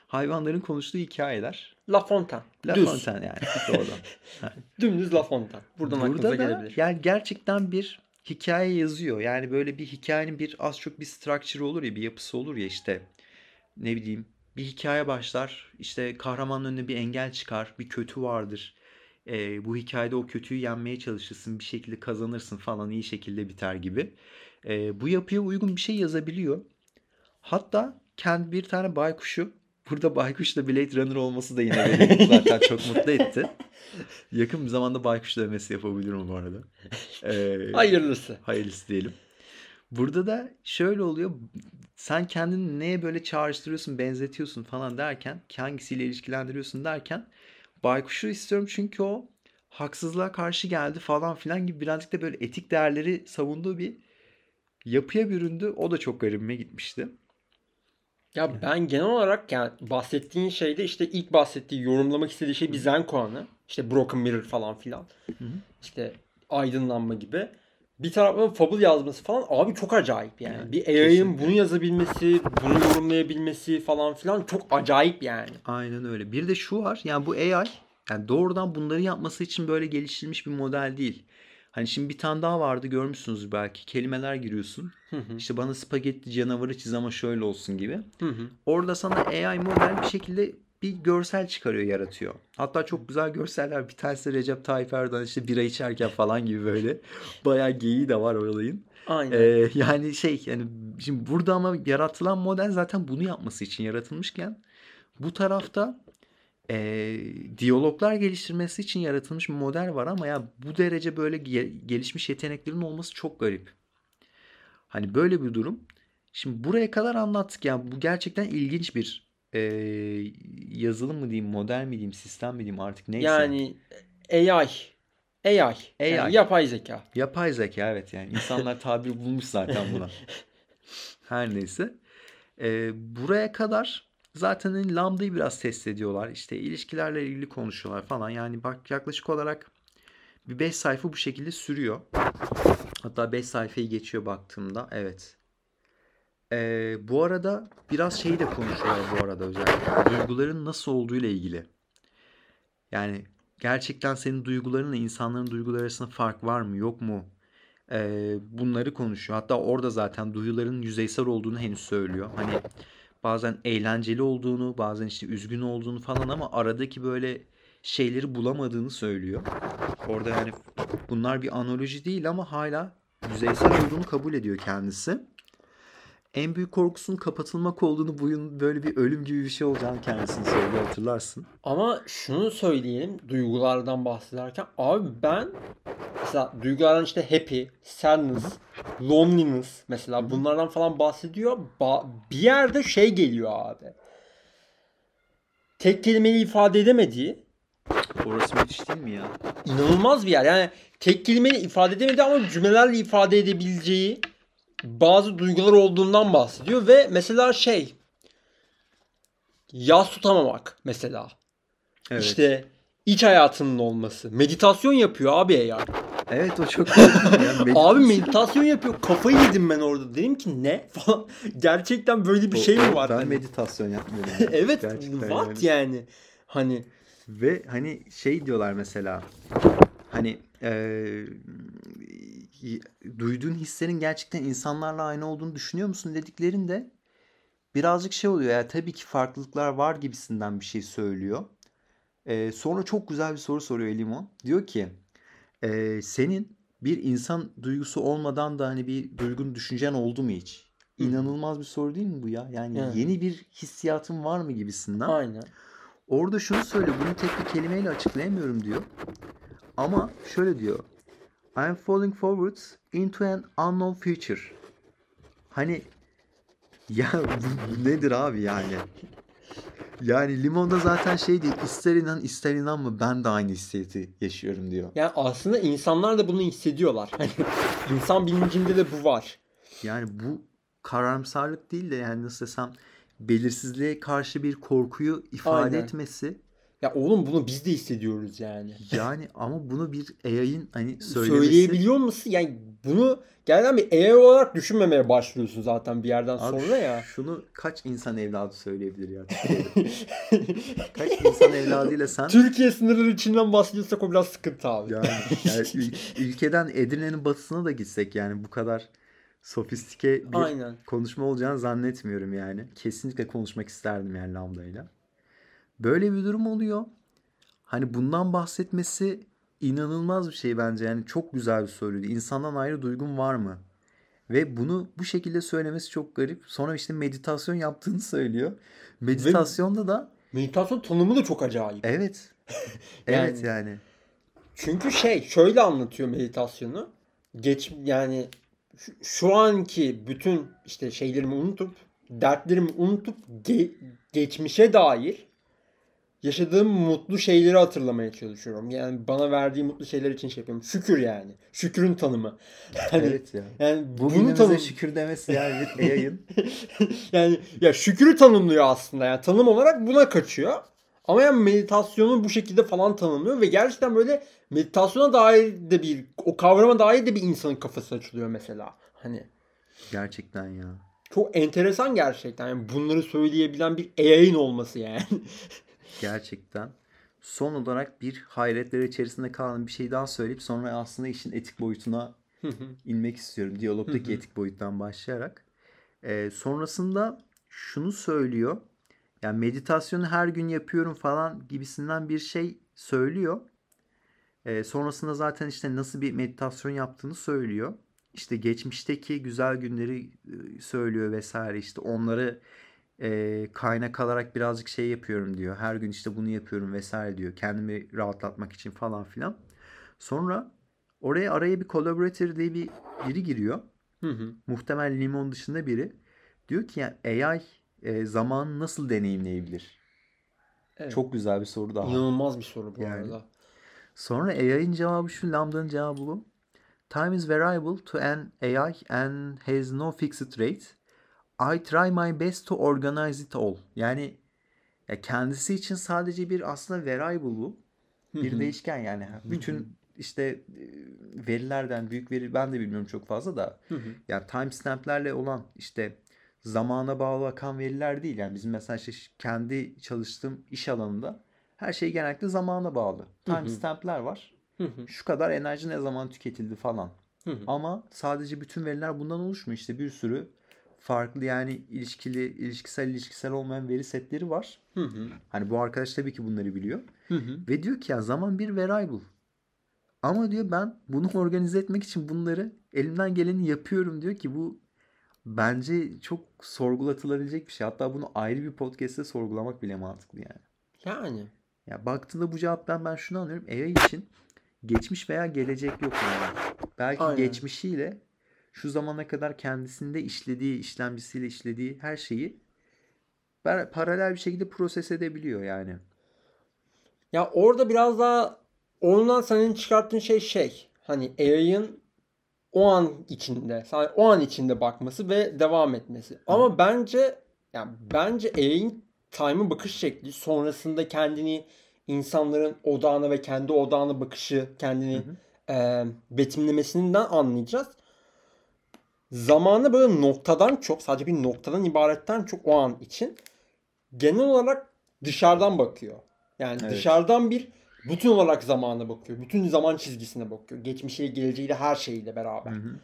hayvanların konuştuğu hikayeler. La Fontaine. La Düz. Fontaine yani. Doğrudan. Dümdüz La Fontaine. Buradan aklınıza Burada da gelebilir. yani gerçekten bir hikaye yazıyor. Yani böyle bir hikayenin bir az çok bir structure olur ya bir yapısı olur ya işte ne bileyim bir hikaye başlar işte kahramanın önüne bir engel çıkar bir kötü vardır. Ee, bu hikayede o kötüyü yenmeye çalışırsın bir şekilde kazanırsın falan iyi şekilde biter gibi. Ee, bu yapıya uygun bir şey yazabiliyor. Hatta kendi bir tane baykuşu burada baykuşla Blade Runner olması da yine beni zaten çok mutlu etti. Yakın bir zamanda baykuş dövmesi yapabilirim bu arada. Ee, Hayırlısı. hayırlısı diyelim. Burada da şöyle oluyor. Sen kendini neye böyle çağrıştırıyorsun, benzetiyorsun falan derken, hangisiyle ilişkilendiriyorsun derken baykuşu istiyorum çünkü o haksızlığa karşı geldi falan filan gibi birazcık da böyle etik değerleri savunduğu bir yapıya büründü. O da çok garibime gitmişti. Ya ben genel olarak yani bahsettiğin şeyde işte ilk bahsettiği yorumlamak istediği şey bir zen koanı. İşte Broken Mirror falan filan. hı. İşte aydınlanma gibi. Bir taraftan Fable yazması falan abi çok acayip yani. Yani bir AI'ın bunu yazabilmesi, bunu yorumlayabilmesi falan filan çok acayip yani. Aynen öyle. Bir de şu var. Yani bu AI yani doğrudan bunları yapması için böyle geliştirilmiş bir model değil. Hani şimdi bir tane daha vardı görmüşsünüz belki. Kelimeler giriyorsun. Hı hı. İşte bana spagetti canavarı çiz ama şöyle olsun gibi. Hı hı. Orada sana AI model bir şekilde bir görsel çıkarıyor, yaratıyor. Hatta çok güzel görseller. Bir tanesi Recep Tayyip Erdoğan işte bira içerken falan gibi böyle. Bayağı geyiği de var olayın. Aynen. Ee, yani şey yani şimdi burada ama yaratılan model zaten bunu yapması için yaratılmışken bu tarafta ee, diyaloglar geliştirmesi için yaratılmış bir model var ama ya bu derece böyle ge- gelişmiş yeteneklerin olması çok garip. Hani böyle bir durum. Şimdi buraya kadar anlattık yani bu gerçekten ilginç bir ee, yazılım mı diyeyim, model mi diyeyim, sistem mi diyeyim artık neyse. Yani AI. AI. Yani AI. yapay zeka. Yapay zeka evet yani insanlar tabir bulmuş zaten buna. Her neyse. Ee, buraya kadar zaten hani lambdayı biraz test ediyorlar. İşte ilişkilerle ilgili konuşuyorlar falan. Yani bak yaklaşık olarak bir 5 sayfa bu şekilde sürüyor. Hatta 5 sayfayı geçiyor baktığımda. Evet. Ee, bu arada biraz şeyi de konuşuyorlar bu arada özellikle. Duyguların nasıl olduğu ile ilgili. Yani gerçekten senin duygularınla insanların duyguları arasında fark var mı yok mu? Ee, bunları konuşuyor. Hatta orada zaten duyuların yüzeysel olduğunu henüz söylüyor. Hani bazen eğlenceli olduğunu, bazen işte üzgün olduğunu falan ama aradaki böyle şeyleri bulamadığını söylüyor. Orada yani bunlar bir analoji değil ama hala yüzeysel olduğunu kabul ediyor kendisi. En büyük korkusunun kapatılmak olduğunu, bu yıl böyle bir ölüm gibi bir şey olacağını kendisini söylüyor hatırlarsın. Ama şunu söyleyelim duygulardan bahsederken abi ben mesela duygulardan işte happy, sadness, loneliness mesela bunlardan falan bahsediyor. Ba- bir yerde şey geliyor abi. Tek kelimeyle ifade edemediği Orası müthiş değil mi ya? inanılmaz bir yer. Yani tek kelimeyle ifade edemediği ama cümlelerle ifade edebileceği bazı duygular olduğundan bahsediyor ve mesela şey yas tutamamak mesela. Evet. İşte iç hayatının olması. Meditasyon yapıyor abi AI. Evet o çok. Yani Abi meditasyon- meditasyon yapıyor. Kafayı yedim ben orada. Dedim ki ne? Falan. Gerçekten böyle bir şey mi var? Ben Hani? meditasyon yapmıyorum. ya. evet. Gerçekten What yani. yani? Hani Ve hani şey diyorlar mesela hani eee, y- duyduğun hislerin gerçekten insanlarla aynı olduğunu düşünüyor musun dediklerinde birazcık şey oluyor ya tabii ki farklılıklar var gibisinden bir şey söylüyor. Eee, sonra çok güzel bir soru soruyor Limon. Diyor ki eee, senin bir insan duygusu olmadan da hani bir duygun düşüncen oldu mu hiç? İnanılmaz bir soru değil mi bu ya? Yani Evet. yeni bir hissiyatın var mı gibisinden. aynen. Orada şunu söylüyor. Bunu tek bir kelimeyle açıklayamıyorum diyor. Ama şöyle diyor. I am falling forwards into an unknown future. Hani ya bu, bu nedir abi yani? Yani limonda zaten şey değil ister inan ister inanma ben de aynı hissiyatı yaşıyorum diyor. Yani aslında insanlar da bunu hissediyorlar. Hani insan bilincinde de bu var. Yani bu karamsarlık değil de yani nasıl desem belirsizliğe karşı bir korkuyu ifade Aynen. etmesi. Ya oğlum bunu biz de hissediyoruz yani. Yani ama bunu bir AI'ın hani söylemesi Söyleyebiliyor musun? Yani bunu gerçekten bir AI olarak düşünmemeye başlıyorsun zaten bir yerden Abi sonra ya. Şunu kaç insan evladı söyleyebilir ya? kaç insan evladıyla sen Türkiye sınırları içinden bahsediyorsak o biraz sıkıntı abi. yani, yani ül- ülkeden Edirne'nin batısına da gitsek yani bu kadar sofistike bir Aynen. konuşma olacağını zannetmiyorum yani. Kesinlikle konuşmak isterdim yani Lambda'yla. Böyle bir durum oluyor. Hani bundan bahsetmesi inanılmaz bir şey bence. Yani çok güzel bir soruydu. İnsandan ayrı duygun var mı? Ve bunu bu şekilde söylemesi çok garip. Sonra işte meditasyon yaptığını söylüyor. Meditasyonda da Meditasyon tanımı da çok acayip. evet. Yani- evet yani. Çünkü şey şöyle anlatıyor meditasyonu. Geç yani şu, şu anki bütün işte şeylerimi unutup dertlerimi unutup ge- geçmişe dair yaşadığım mutlu şeyleri hatırlamaya çalışıyorum. Yani bana verdiği mutlu şeyler için şey yapıyorum. Şükür yani. Şükrün tanımı. Hani, Evet ya. Yani bunu tanım şükür demesi yani bir yayın. yani ya şükrü tanımlıyor aslında. Yani tanım olarak buna kaçıyor. Ama yani meditasyonu bu şekilde falan tanımlıyor ve gerçekten böyle meditasyona dair de bir o kavrama dair de bir insanın kafası açılıyor mesela. Hani Gerçekten ya. çok enteresan gerçekten. Yani bunları söyleyebilen bir AI'nin olması yani. Gerçekten. Son olarak bir hayretler içerisinde kalan bir şey daha söyleyip sonra aslında işin etik boyutuna inmek istiyorum. Diyalogdaki etik boyuttan başlayarak. Ee, sonrasında şunu söylüyor. Yani meditasyonu her gün yapıyorum falan gibisinden bir şey söylüyor. Ee, sonrasında zaten işte nasıl bir meditasyon yaptığını söylüyor. İşte geçmişteki güzel günleri söylüyor vesaire. İşte onları e, kaynak alarak birazcık şey yapıyorum diyor. Her gün işte bunu yapıyorum vesaire diyor. Kendimi rahatlatmak için falan filan. Sonra oraya araya bir collaborator diye bir biri giriyor. Hı hı. Muhtemel limon dışında biri. Diyor ki yani AI e, zamanı nasıl deneyimleyebilir? Evet. Çok güzel bir soru daha. inanılmaz bir soru bu Yani. arada. Sonra AI'ın cevabı şu, Lambda'nın cevabı bu. Time is variable to an AI and has no fixed rate. I try my best to organize it all. Yani ya kendisi için sadece bir aslında variable bu. Bir değişken yani. Bütün işte e, verilerden büyük veri ben de bilmiyorum çok fazla da. Hı hı. Yani timestamp'lerle olan işte zamana bağlı akan veriler değil. Yani bizim mesela işte kendi çalıştığım iş alanında her şey genellikle zamana bağlı. Timestamp'ler var. Şu kadar enerji ne zaman tüketildi falan. Ama sadece bütün veriler bundan oluşmuyor. İşte bir sürü farklı yani ilişkili, ilişkisel, ilişkisel olmayan veri setleri var. Hı hı. Hani bu arkadaş tabii ki bunları biliyor. Hı hı. Ve diyor ki ya zaman bir variable. Ama diyor ben bunu organize etmek için bunları elimden geleni yapıyorum diyor ki bu bence çok sorgulatılabilecek bir şey. Hatta bunu ayrı bir podcast'te sorgulamak bile mantıklı yani. Yani. Ya baktığında bu cevaptan ben şunu anlıyorum. AI için geçmiş veya gelecek yok yani. Belki Aynen. geçmişiyle şu zamana kadar kendisinde işlediği, işlemcisiyle işlediği her şeyi par- paralel bir şekilde proses edebiliyor yani. Ya orada biraz daha ondan senin çıkarttığın şey şey. Hani AI'ın o an içinde, sadece o an içinde bakması ve devam etmesi. Ama bence yani bence AI'nin time'a bakış şekli sonrasında kendini insanların odağına ve kendi odağına bakışı, kendini e, betimlemesinden anlayacağız. Zamanı böyle noktadan çok, sadece bir noktadan ibaretten çok o an için genel olarak dışarıdan bakıyor. Yani Evet. dışarıdan bir bütün olarak zamana bakıyor. Bütün zaman çizgisine bakıyor. Geçmişiyle, geleceğiyle, her şeyiyle beraber. Hı hı.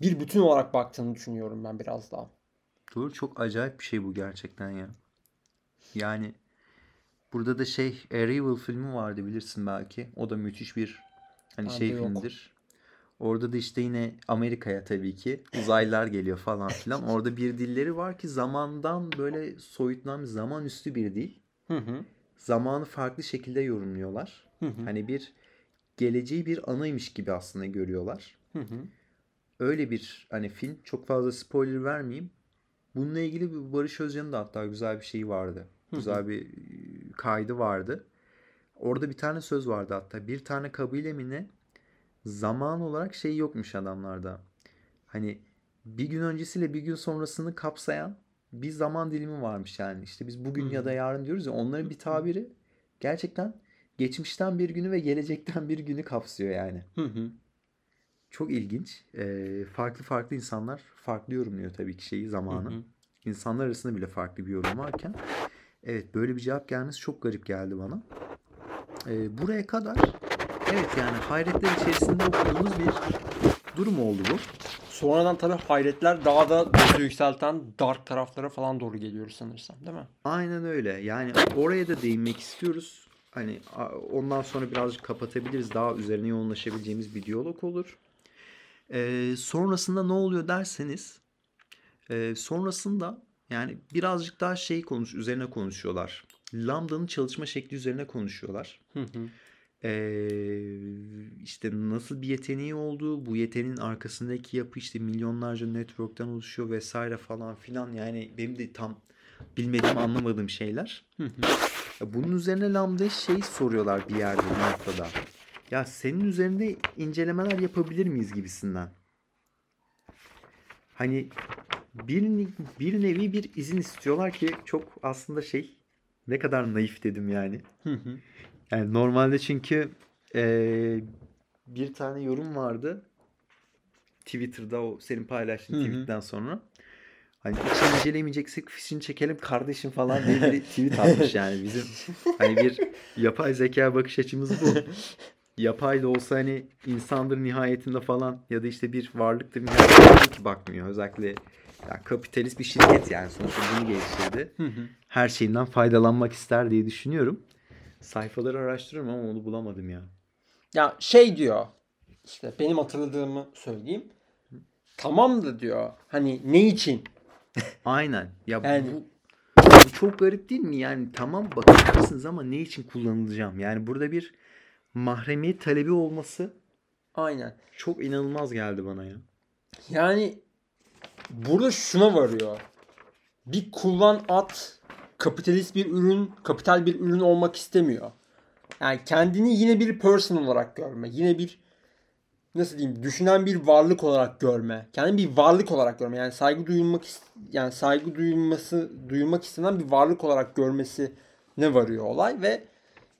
Bir bütün olarak baktığını düşünüyorum ben biraz daha. Doğru çok acayip bir şey bu gerçekten ya. Yani burada da şey Arrival filmi vardı bilirsin belki. O da müthiş bir hani Bende şey yok. filmdir. Orada da işte yine Amerika'ya tabii ki uzaylılar geliyor falan filan. Orada bir dilleri var ki zamandan böyle soyutlanan bir zaman üstü bir dil. Hı hı. Zamanı farklı şekilde yorumluyorlar. Hı hı. Hani bir geleceği bir anıymış gibi aslında görüyorlar. Hı hı. öyle bir hani film. Çok fazla spoiler vermeyeyim. Bununla ilgili bir Barış Özcan'ın da hatta güzel bir şeyi vardı. Güzel bir e, kaydı vardı. Orada bir tane söz vardı hatta. Bir tane kabile mi ne? Zaman olarak şey yokmuş adamlarda. Hani bir gün öncesiyle bir gün sonrasını kapsayan bir zaman dilimi varmış yani. İşte biz bugün ya da yarın diyoruz ya onların bir tabiri gerçekten geçmişten bir günü ve gelecekten bir günü kapsıyor yani. Hı hı. Çok ilginç. Ee, farklı farklı insanlar farklı yorumluyor tabii ki şeyi zamanı. Hı hı. İnsanlar arasında bile farklı bir yorum varken. Evet böyle bir cevap gelmesi çok garip geldi bana. Ee, buraya kadar evet yani hayretler içerisinde okuduğumuz bir durum oldu bu. Sonradan tabii hayretler daha da gözü yükselten dark taraflara falan doğru geliyoruz sanırsam değil mi? Aynen öyle. Yani oraya da değinmek istiyoruz. Hani ondan sonra birazcık kapatabiliriz. Daha üzerine yoğunlaşabileceğimiz bir diyalog olur. Ee, sonrasında ne oluyor derseniz e, sonrasında yani birazcık daha şey konuş üzerine konuşuyorlar. Lambda'nın çalışma şekli üzerine konuşuyorlar. Hı hı. Ee, işte nasıl bir yeteneği olduğu, bu yeteneğin arkasındaki yapı işte milyonlarca network'ten oluşuyor vesaire falan filan. Yani benim de tam bilmediğim, anlamadığım şeyler. Bunun üzerine Lambda şey soruyorlar bir yerde bir noktada. Ya senin üzerinde incelemeler yapabilir miyiz gibisinden. Hani bir, bir nevi bir izin istiyorlar ki çok aslında şey ne kadar naif dedim yani. Yani normalde çünkü eee, bir tane yorum vardı. Twitter'da o senin paylaştığın Hı hı. tweetten sonra. Hani hiç incelemeyeceksek fişini çekelim kardeşim falan diye bir tweet atmış yani bizim hani bir yapay zeka bakış açımız bu. Yapay da olsa hani insandır nihayetinde falan ya da işte bir varlıktır nihayetinde ki bakmıyor. Özellikle ya kapitalist bir şirket yani sonuçta bunu geliştirdi. Hı hı. Her şeyinden faydalanmak ister diye düşünüyorum. Sayfaları araştırıyorum ama onu bulamadım ya. Ya şey diyor işte benim hatırladığımı söyleyeyim. Tamam da diyor hani ne için? Aynen. Ya Yani- bu, bu çok garip değil mi? Yani tamam bakabilirsiniz ama ne için kullanılacağım? Yani burada bir mahremiyet talebi olması Aynen. çok inanılmaz geldi bana ya. Yani burada şuna varıyor. Bir kullan at kapitalist bir ürün, kapital bir ürün olmak istemiyor. Yani kendini yine bir person olarak görme. Yine bir nasıl diyeyim düşünen bir varlık olarak görme. Kendini bir varlık olarak görme. Yani saygı duyulmak yani saygı duyulması duyulmak istenen bir varlık olarak görmesi ne varıyor olay ve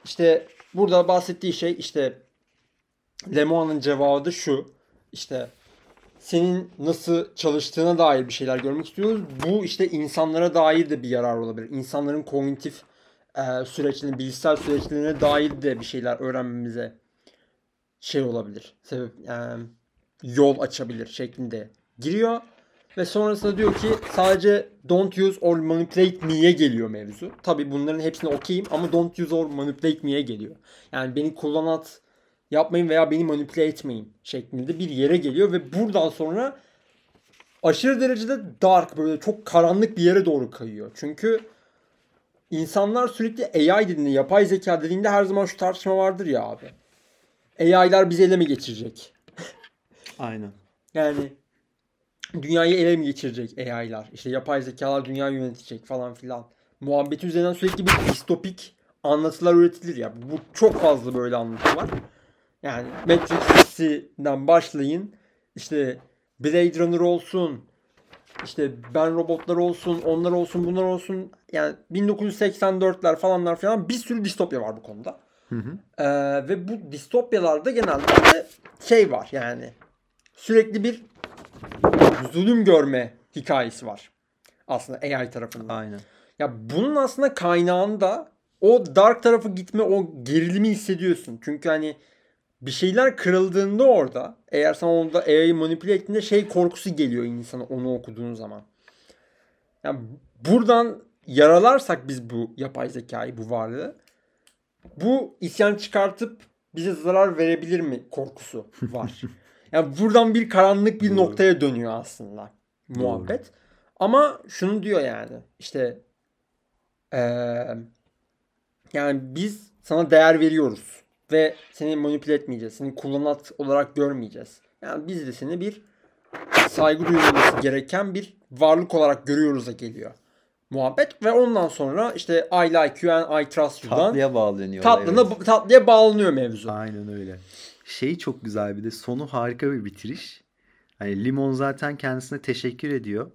işte burada bahsettiği şey işte Lemoa'nın cevabı da şu. İşte senin nasıl çalıştığına dair bir şeyler görmek istiyoruz. Bu işte insanlara dair de bir yarar olabilir. İnsanların kognitif e, süreçlerine, bilişsel süreçlerine dair de bir şeyler öğrenmemize şey olabilir. Sebep e, yol açabilir şeklinde giriyor. Ve sonrasında diyor ki sadece don't use or manipulate me'ye geliyor mevzu. Tabi bunların hepsine okeyim ama don't use or manipulate me'ye geliyor. Yani beni kullanat yapmayın veya beni manipüle etmeyin şeklinde bir yere geliyor ve buradan sonra aşırı derecede dark böyle çok karanlık bir yere doğru kayıyor. Çünkü insanlar sürekli AI dediğinde, yapay zeka dediğinde her zaman şu tartışma vardır ya abi. AI'lar bizi ele mi geçirecek? Aynen. Yani dünyayı ele mi geçirecek AI'lar? İşte yapay zekalar dünyayı yönetecek falan filan. Muhabbeti üzerinden sürekli bir distopik anlatılar üretilir ya. Bu çok fazla böyle anlatı var. Yani Matrix'den başlayın. İşte Blade Runner olsun. işte Ben Robotlar olsun, onlar olsun, bunlar olsun. Yani 1984'ler falanlar falan bir sürü distopya var bu konuda. Hı hı. Ee, ve bu distopyalarda genelde şey var yani sürekli bir zulüm görme hikayesi var. Aslında AI tarafından. Aynen. Ya bunun aslında kaynağında o dark tarafı gitme o gerilimi hissediyorsun. Çünkü hani bir şeyler kırıldığında orada eğer sen onda AI'yi manipüle ettiğinde şey korkusu geliyor insana onu okuduğun zaman. Yani buradan yaralarsak biz bu yapay zekayı, bu varlığı bu isyan çıkartıp bize zarar verebilir mi korkusu var. yani buradan bir karanlık bir Doğru. noktaya dönüyor aslında muhabbet. Ama şunu diyor yani işte eee, yani biz sana değer veriyoruz ve seni manipüle etmeyeceğiz. Seni kullanat olarak görmeyeceğiz. Yani biz de seni bir saygı duyulması gereken bir varlık olarak görüyoruz'a geliyor muhabbet ve ondan sonra işte I like you and I trust you'dan Tatlıya bağlanıyor. tatlına, evet. tatlıya bağlanıyor mevzu. Aynen öyle. Şey çok güzel bir de sonu harika bir bitiriş. Hani Limon zaten kendisine teşekkür ediyor.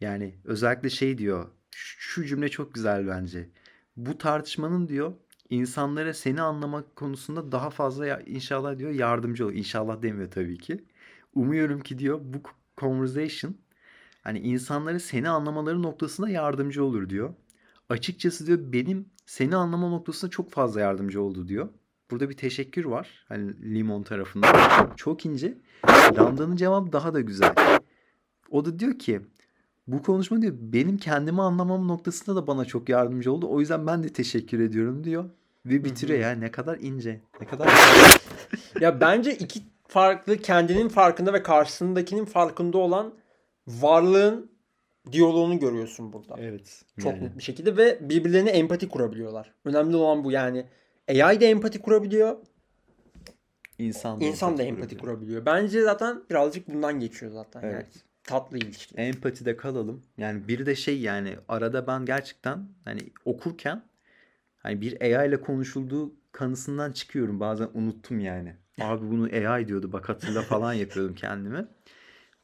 Yani özellikle şey diyor. Şu şu cümle çok güzel bence. Bu tartışmanın diyor insanlara seni anlamak konusunda daha fazla ya- inşallah diyor yardımcı olur. İnşallah demiyor tabii ki. Umuyorum ki diyor bu conversation hani insanları seni anlamaları noktasında yardımcı olur diyor. Açıkçası diyor benim seni anlama noktasında çok fazla yardımcı oldu diyor. Burada bir teşekkür var. Hani Limon tarafından. Çok ince. Lambda'nın cevabı daha da güzel. O da diyor ki bu konuşma diyor benim kendimi anlamam noktasında da bana çok yardımcı oldu. O yüzden ben de teşekkür ediyorum diyor. Ve bitiriyor ya ne kadar ince. Ne kadar Ya bence iki farklı kendinin farkında ve karşısındakinin farkında olan varlığın diyaloğunu görüyorsun burada. Evet. Çok yani. net bir şekilde ve birbirlerine empati kurabiliyorlar. Önemli olan bu yani. AI de empati kurabiliyor, İnsan da insan da empati empati kurabiliyor. kurabiliyor. Bence zaten birazcık bundan geçiyor zaten. Yani Evet. tatlı ilişki. Empatide kalalım. Yani bir de şey yani arada ben gerçekten hani okurken hani bir AI ile konuşulduğu kanısından çıkıyorum. Bazen unuttum yani. Abi bunu AI diyordu bak hatırla falan yapıyordum kendime.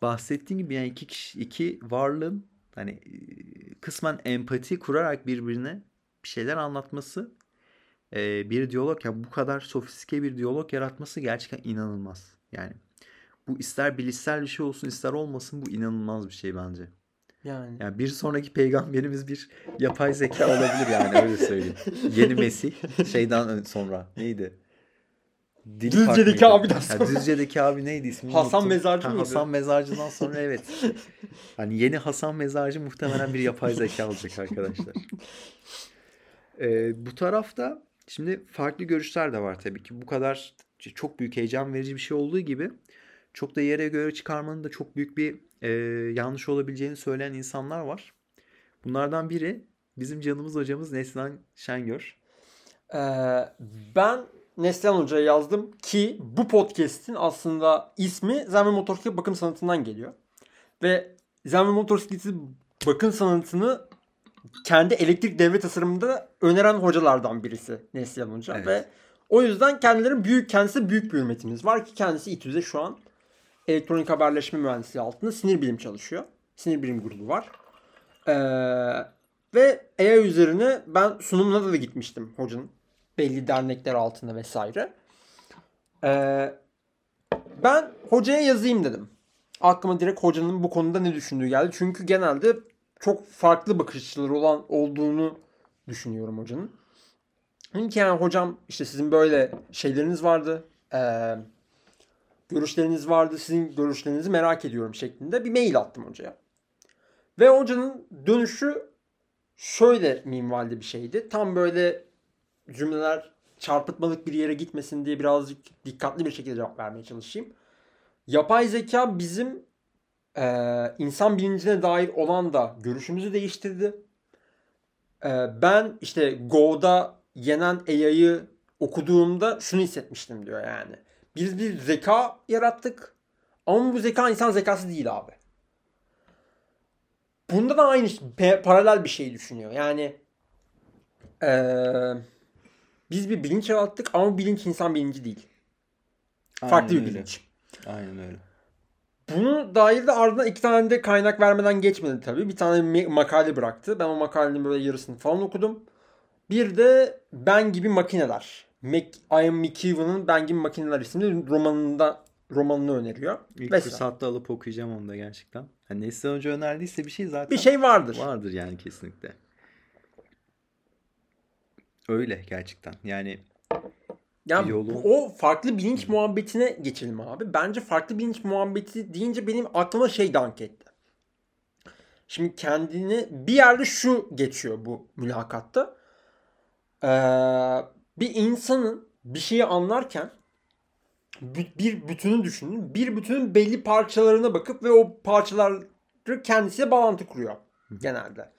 Bahsettiğim gibi yani iki kişi, iki varlığın hani e, kısmen empati kurarak birbirine bir şeyler anlatması e, bir diyalog yani bu kadar sofistike bir diyalog yaratması gerçekten inanılmaz. Yani bu ister bilişsel bir şey olsun ister olmasın bu inanılmaz bir şey bence. Yani. Yani bir sonraki peygamberimiz bir yapay zeka olabilir yani öyle söyleyeyim. Yeni Mesih şeyden sonra neydi? Dil Düzce'deki abiden sonra. Ha, Düzce'deki abi neydi ismini Hasan unuttum. Mezarcı Ha, mıydı? Hasan Mezarcı'dan sonra evet. Hani yeni Hasan Mezarcı muhtemelen bir yapay zeka olacak arkadaşlar. Ee, bu tarafta şimdi farklı görüşler de var tabii ki. Bu kadar çok büyük heyecan verici bir şey olduğu gibi çok da yere göre çıkarmanın da çok büyük bir e, yanlış olabileceğini söyleyen insanlar var. Bunlardan biri bizim canımız hocamız Neslihan Şengör. Ee, ben Neslihan Hoca'ya yazdım ki bu podcast'in aslında ismi Zen ve Motosiklet Bakım Sanatı'ndan geliyor. Ve Zen ve Motosikleti bakım sanatını kendi elektrik devre tasarımında öneren hocalardan birisi Neslihan Hoca. Evet. Ve o yüzden kendilerinin büyük, kendisi büyük bir hürmetimiz var ki kendisi İTÜ'de şu an elektronik haberleşme mühendisliği altında sinir bilim çalışıyor. Sinir bilim grubu var. Ee, ve AI üzerine ben sunumuna da gitmiştim hocanın. Belli dernekler altında vesaire. Ee, ben hocaya yazayım dedim. Aklıma direkt hocanın bu konuda ne düşündüğü geldi. Çünkü genelde çok farklı bakış açıları olan olduğunu düşünüyorum hocanın. Dedim ki yani hocam işte sizin böyle şeyleriniz vardı. Ee, görüşleriniz vardı. Sizin görüşlerinizi merak ediyorum şeklinde bir mail attım hocaya. Ve hocanın dönüşü şöyle minvalde bir şeydi. Tam böyle cümleler çarpıtmalık bir yere gitmesin diye birazcık dikkatli bir şekilde cevap vermeye çalışayım. Yapay zeka bizim eee, insan bilincine dair olan da görüşümüzü değiştirdi. Eee, ben işte Go'da yenen AI'yı okuduğumda şunu hissetmiştim diyor yani. Biz bir zeka yarattık ama bu zeka insan zekası değil abi. Bunda da aynı paralel bir şey düşünüyor. Yani eee, biz bir bilinç yarattık ama bu bilinç insan bilinci değil. Farklı Aynen bir öyle. bilinç. Aynen öyle. Bunu dair de ardından iki tane de kaynak vermeden geçmedi tabii. Bir tane makale bıraktı. Ben o makalenin böyle yarısını falan okudum. Bir de Ben Gibi Makineler. Mac, Ian McEwan'ın Ben Gibi Makineler isimli romanında romanını öneriyor. İlk Vesaire. fırsatta alıp okuyacağım onu da gerçekten. Hani Neslihan Hoca önerdiyse bir şey zaten Bir şey vardır. vardır yani kesinlikle. Öyle gerçekten. Yani Yani Yolu- o farklı bilinç muhabbetine geçelim abi. Bence farklı bilinç muhabbeti deyince benim aklıma şey dank etti. Şimdi kendini bir yerde şu geçiyor bu mülakatta. Ee, bir insanın bir şeyi anlarken bir bütünü düşünün. Bir bütünün belli parçalarına bakıp ve o parçaları kendisiyle bağlantı kuruyor genelde.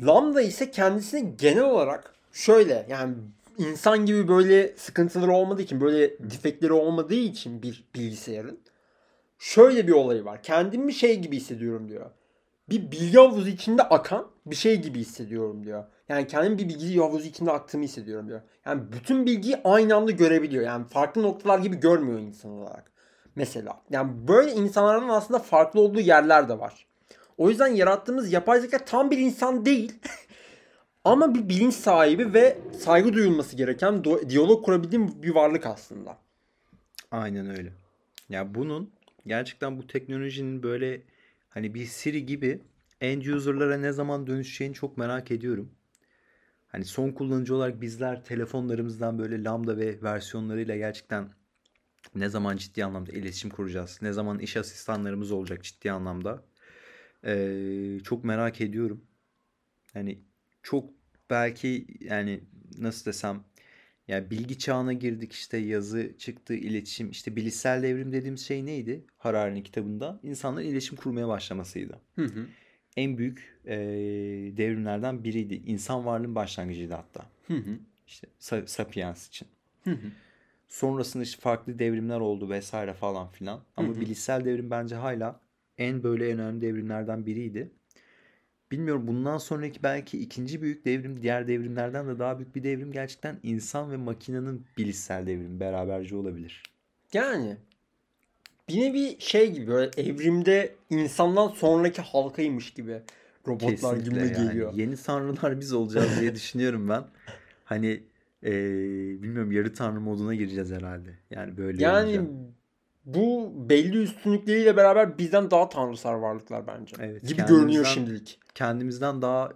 Lambda ise kendisini genel olarak şöyle yani insan gibi böyle sıkıntıları olmadığı için böyle defektleri olmadığı için bir bilgisayarın şöyle bir olayı var. Kendimi şey gibi hissediyorum diyor. Bir bilgi havuzu içinde akan bir şey gibi hissediyorum diyor. Yani kendim bir bilgi havuzu içinde aktığımı hissediyorum diyor. Yani bütün bilgiyi aynı anda görebiliyor. Yani farklı noktalar gibi görmüyor insan olarak. Mesela. Yani böyle insanların aslında farklı olduğu yerler de var. O yüzden yarattığımız yapay zeka tam bir insan değil. Ama bir bilinç sahibi ve saygı duyulması gereken diyalog kurabildiğim bir varlık aslında. Aynen öyle. Ya bunun gerçekten bu teknolojinin böyle hani bir Siri gibi end user'lara ne zaman dönüşeceğini çok merak ediyorum. Hani son kullanıcı olarak bizler telefonlarımızdan böyle lambda ve versiyonlarıyla gerçekten ne zaman ciddi anlamda iletişim kuracağız? Ne zaman iş asistanlarımız olacak ciddi anlamda? Ee, çok merak ediyorum. Yani çok belki yani nasıl desem yani bilgi çağına girdik işte yazı çıktı, iletişim işte bilişsel devrim dediğimiz şey neydi? Harari'nin kitabında insanların iletişim kurmaya başlamasıydı. Hı hı. En büyük e, devrimlerden biriydi. İnsan varlığının başlangıcıydı hatta. Hı hı. İşte Sa- Sapiens için. Hı hı. Sonrasında işte farklı devrimler oldu vesaire falan filan. Ama Hı hı. bilişsel devrim bence hala en böyle önemli devrimlerden biriydi. Bilmiyorum bundan sonraki belki ikinci büyük devrim diğer devrimlerden de daha büyük bir devrim gerçekten insan ve makinenin bilişsel devrimi beraberce olabilir. Yani bir nevi şey gibi böyle evrimde insandan sonraki halkaymış gibi robotlar gibi Kesinlikle yani. geliyor. Yeni tanrılar biz olacağız diye düşünüyorum ben. Hani eee, bilmiyorum yarı tanrı moduna gireceğiz herhalde. Yani böyle Yani olunca. Bu belli üstünlükleriyle beraber bizden daha tanrısal varlıklar bence. Evet, gibi görünüyor şimdilik. kendimizden daha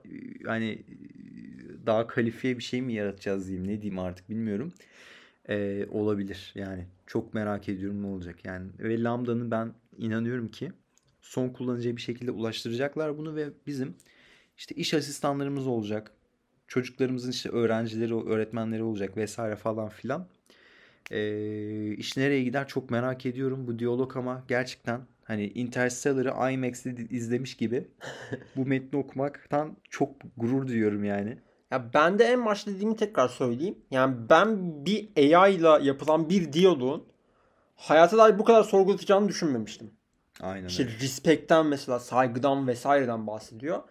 hani daha kalifiye bir şey mi yaratacağız diyeyim ne diyeyim artık bilmiyorum. Ee, olabilir yani çok merak ediyorum ne olacak yani ve Lambda'nın ben inanıyorum ki son kullanıcıya bir şekilde ulaştıracaklar bunu ve bizim işte iş asistanlarımız olacak çocuklarımızın işte öğrencileri öğretmenleri olacak vesaire falan filan ee, iş nereye gider çok merak ediyorum bu diyalog ama gerçekten hani Interstellar'ı IMAX'te izlemiş gibi bu metni okumaktan çok gurur duyuyorum yani. Ya ben de en başta dediğimi tekrar söyleyeyim. Yani ben bir AI ile yapılan bir diyaloğun hayata dair bu kadar sorgulatacağını düşünmemiştim. Aynen İşte öyle. respect'ten mesela saygıdan vesaireden bahsediyor.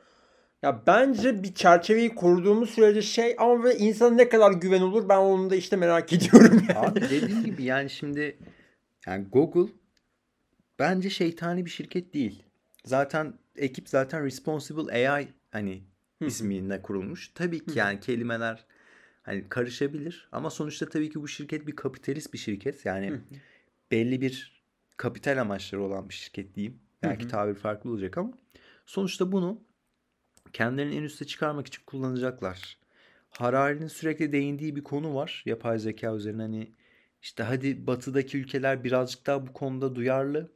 Ya bence bir çerçeveyi koruduğumuz sürece şey ama ve insana ne kadar güven olur ben onu da işte merak ediyorum yani. Abi dediğim gibi yani şimdi yani Google bence şeytani bir şirket değil. Zaten ekip zaten Responsible AI hani isminde kurulmuş. Tabii ki yani kelimeler hani karışabilir ama sonuçta tabii ki bu şirket bir kapitalist bir şirket. Yani belli bir kapital amaçları olan bir şirket diyeyim. Belki tabir farklı olacak ama sonuçta bunu kendilerinin en üste çıkarmak için kullanacaklar. Harari'nin sürekli değindiği bir konu var yapay zeka üzerine hani işte hadi batıdaki ülkeler birazcık daha bu konuda duyarlı.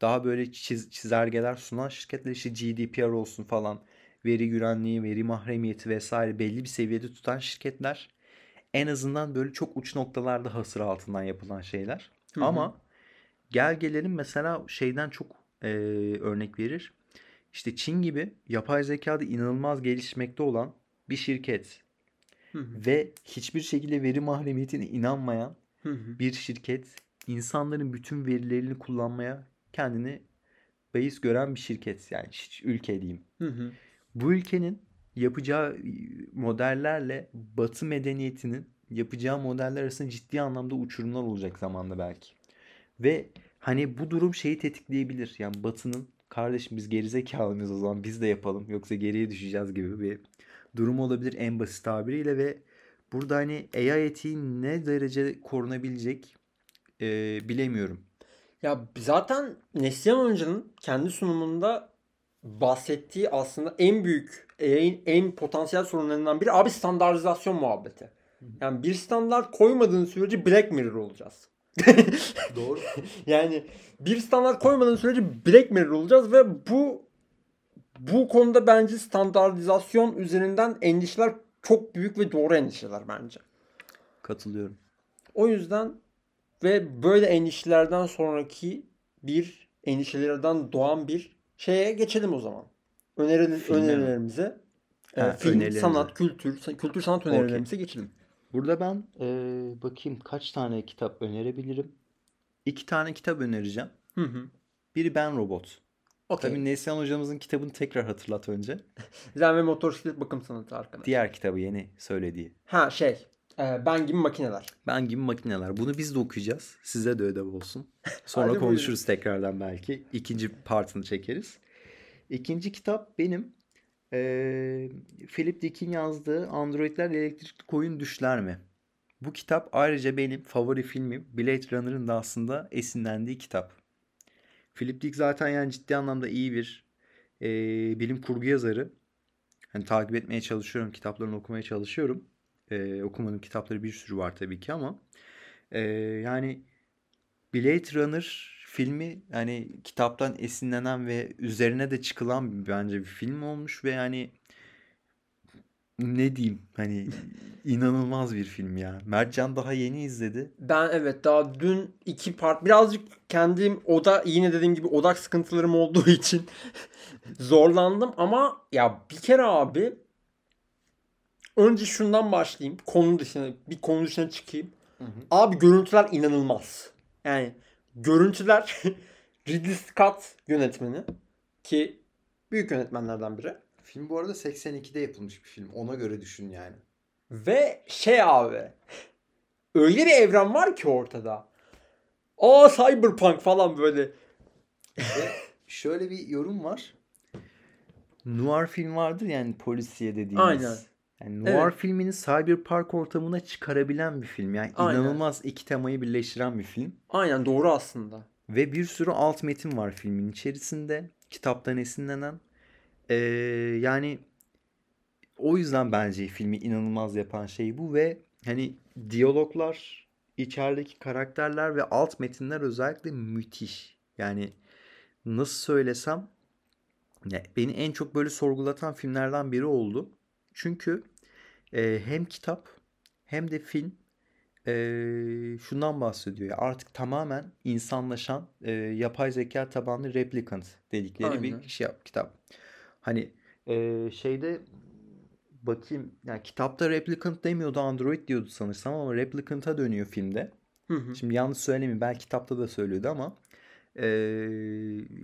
Daha böyle çiz- çizelgeler sunan şirketler işte GDPR olsun falan veri güvenliği, veri mahremiyeti vesaire belli bir seviyede tutan şirketler en azından böyle çok uç noktalarda hasır altından yapılan şeyler. Hı hı. Ama gel gelelim mesela şeyden çok e, örnek verir. İşte Çin gibi yapay zekada inanılmaz gelişmekte olan bir şirket Hı hı. ve hiçbir şekilde veri mahremiyetine inanmayan Hı hı. bir şirket insanların bütün verilerini kullanmaya kendini bahis gören bir şirket yani hiç ülke diyeyim. Hı hı. Bu ülkenin yapacağı modellerle Batı medeniyetinin yapacağı modeller arasında ciddi anlamda uçurumlar olacak zamanda belki. Ve hani bu durum şeyi tetikleyebilir. Yani Batı'nın kardeşim biz gerizekalı mıyız o zaman biz de yapalım yoksa geriye düşeceğiz gibi bir durum olabilir en basit tabiriyle ve burada hani AI etiği ne derece korunabilecek e, bilemiyorum. Ya zaten Neslihan Hoca'nın kendi sunumunda bahsettiği aslında en büyük AI'nin en potansiyel sorunlarından biri abi standartizasyon muhabbeti. Yani bir standart koymadığın sürece Black Mirror olacağız. Doğru. Yani bir standart koymadığın sürece Black Mirror olacağız ve bu bu konuda bence standartizasyon üzerinden endişeler çok büyük ve doğru endişeler bence. Katılıyorum. O yüzden ve böyle endişelerden sonraki bir endişelerden doğan bir şeye geçelim o zaman. Öneri, Filme mi? önerilerimize. e, Ha, film, önerilerimize. sanat, kültür, kültür sanat önerilerimize geçelim. Burada ben eee, bakayım kaç tane kitap önerebilirim. İki tane kitap önereceğim. Hı hı. biri Ben Robot. Okey. Tabii Neslihan hocamızın kitabını tekrar hatırlat önce. Zen ve motosiklet bakım sanatı arkadaş. Diğer kitabı yeni söylediği. Ha şey. e, ben gibi makineler. Ben gibi makineler. Bunu biz de okuyacağız. Size de ödev olsun. Sonra konuşuruz tekrardan belki. İkinci partını çekeriz. İkinci kitap benim. Ee, Philip Dick'in yazdığı Androidler Elektrikli Koyun Düşler mi? Bu kitap ayrıca benim favori filmim Blade Runner'ın da aslında esinlendiği kitap. Philip Dick zaten yani ciddi anlamda iyi bir e, bilim kurgu yazarı. Hani takip etmeye çalışıyorum, kitaplarını okumaya çalışıyorum. E, okumadığım kitapları bir sürü var tabii ki ama e, yani Blade Runner filmi yani kitaptan esinlenen ve üzerine de çıkılan bence bir film olmuş ve yani ne diyeyim hani inanılmaz bir film ya. Mertcan daha yeni izledi. Ben evet daha dün iki part birazcık kendim oda yine dediğim gibi odak sıkıntılarım olduğu için zorlandım ama ya bir kere abi önce şundan başlayayım. Konu dışına bir konu dışına çıkayım. Abi görüntüler inanılmaz. Yani görüntüler Ridley Scott yönetmeni ki büyük yönetmenlerden biri. Film bu arada 82'de yapılmış bir film. Ona göre düşün yani. Ve şey abi öyle bir evren var ki ortada. Aa cyberpunk falan böyle. Ve şöyle bir yorum var. Noir film vardır yani polisiye dediğimiz. Aynen. Yani noir Evet. filmini cyberpunk ortamına çıkarabilen bir film. Yani Aynen. inanılmaz iki temayı birleştiren bir film. Aynen doğru aslında. Ve bir sürü alt metin var filmin içerisinde. Kitaptan esinlenen. Ee, yani o yüzden bence filmi inanılmaz yapan şey bu ve hani diyaloglar, içerideki karakterler ve alt metinler özellikle müthiş. Yani nasıl söylesem ya beni en çok böyle sorgulatan filmlerden biri oldu. Çünkü e, hem kitap hem de film e, şundan bahsediyor. Ya artık tamamen insanlaşan e, yapay zeka tabanlı replicant dedikleri Aynen. bir şey kitap. Hani e, şeyde bakayım yani kitapta replicant demiyordu Android diyordu sanırsam ama replicant'a dönüyor filmde. Hı hı. Şimdi yanlış söylemeyeyim belki kitapta da söylüyordu ama e,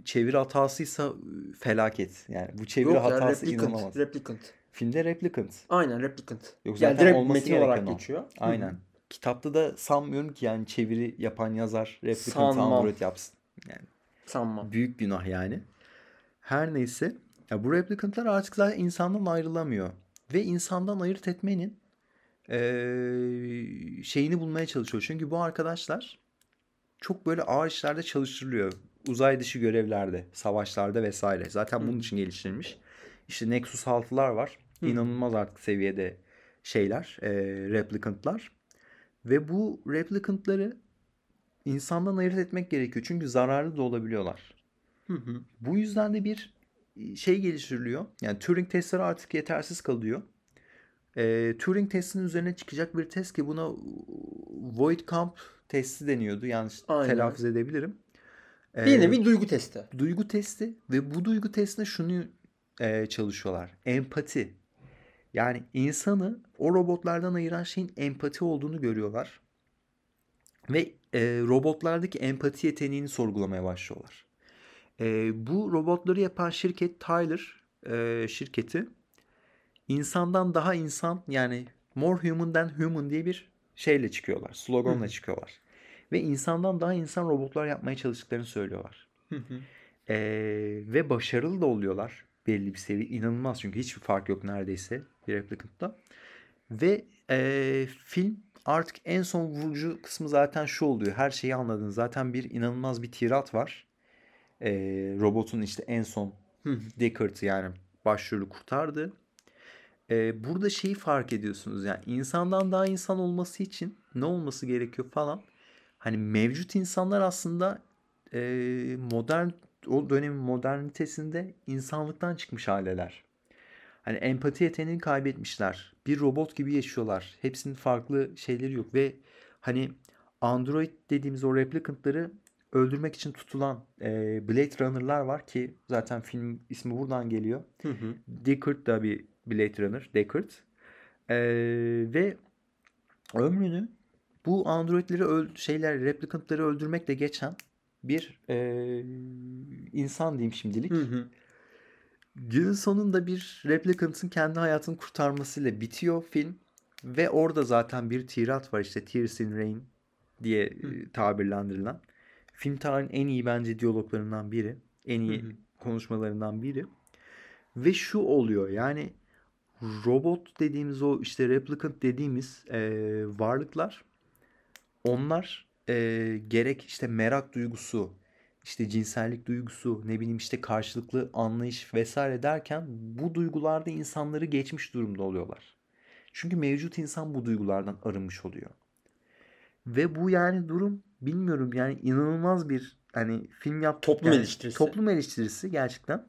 çeviri hatasıysa felaket. Yani bu çeviri Yok ya hatası replicant. inanılmaz. Replicant. Filmde replicant. Aynen replicant. Yok Yani zaten direkt olması metin olarak o. geçiyor. Aynen. Kitapta da sanmıyorum ki yani çeviri yapan yazar replicant Sanmam. Android yapsın. Yani Sanmam. büyük günah yani. Her neyse. Ya bu replicantlar artık zaten insandan ayrılamıyor. Ve insandan ayırt etmenin eee, şeyini bulmaya çalışıyor. Çünkü bu arkadaşlar çok böyle ağır işlerde çalıştırılıyor. Uzay dışı görevlerde, savaşlarda vesaire. Zaten bunun için geliştirilmiş. İşte Nexus 6'lar var. Hı. İnanılmaz artık seviyede şeyler, eee replicantlar. Ve bu replicantları insandan ayırt etmek gerekiyor. Çünkü zararlı da olabiliyorlar. Hı hı. Bu yüzden de bir şey geliştiriliyor. Yani Turing testleri artık yetersiz kalıyor. Ee, Turing testinin üzerine çıkacak bir test ki buna Voight-Kamp testi deniyordu. Yanlış Aynen. telaffuz edebilirim. Ee, Bir nevi duygu testi. duygu testi ve bu duygu testinde şunu e, çalışıyorlar. Empati. Yani insanı o robotlardan ayıran şeyin empati olduğunu görüyorlar. Ve e, robotlardaki empati yeteneğini sorgulamaya başlıyorlar. E, bu robotları yapan şirket Tyler e, şirketi insandan daha insan yani more human than human diye bir şeyle çıkıyorlar. Sloganla çıkıyorlar. Ve insandan daha insan robotlar yapmaya çalıştıklarını söylüyorlar. Ee, ve başarılı da oluyorlar belli bir seviye. İnanılmaz çünkü hiçbir fark yok neredeyse bir replicant'ta. Ve ee, film artık en son vurucu kısmı zaten şu oluyor. Her şeyi anladın. Zaten bir inanılmaz bir tirat var. Ee, robotun işte en son. Deckard'ı yani başrolü kurtardı. Ee, burada şeyi fark ediyorsunuz yani insandan daha insan olması için ne olması gerekiyor falan. Hani mevcut insanlar aslında e, modern o dönemin modernitesinde insanlıktan çıkmış haleler. Hani empati yeteneğini kaybetmişler. Bir robot gibi yaşıyorlar. Hepsinin farklı şeyleri yok ve hani Android dediğimiz o replicantları öldürmek için tutulan e, Blade Runner'lar var ki zaten film ismi buradan geliyor. Hı hı. Deckard da bir Blade Runner. Deckard. Ee, ve ömrünü bu androidleri öl şeyler replikantları öldürmekle geçen bir e, insan diyeyim şimdilik. Hı hı. Günün sonunda bir replicant'ın kendi hayatını kurtarmasıyla bitiyor film. Ve orada zaten bir tirat var işte Tears in Rain diye e, tabirlendirilen. Film tarihinin en iyi bence diyaloglarından biri. En iyi Hı hı. konuşmalarından biri. Ve şu oluyor yani robot dediğimiz o işte replicant dediğimiz e, varlıklar onlar e, gerek işte merak duygusu işte cinsellik duygusu ne bileyim işte karşılıklı anlayış vesaire derken bu duygularda insanları geçmiş durumda oluyorlar. Çünkü mevcut insan bu duygulardan arınmış oluyor. Ve bu yani durum bilmiyorum yani inanılmaz bir hani film yap Toplum yani eleştirisi. Toplum eleştirisi gerçekten.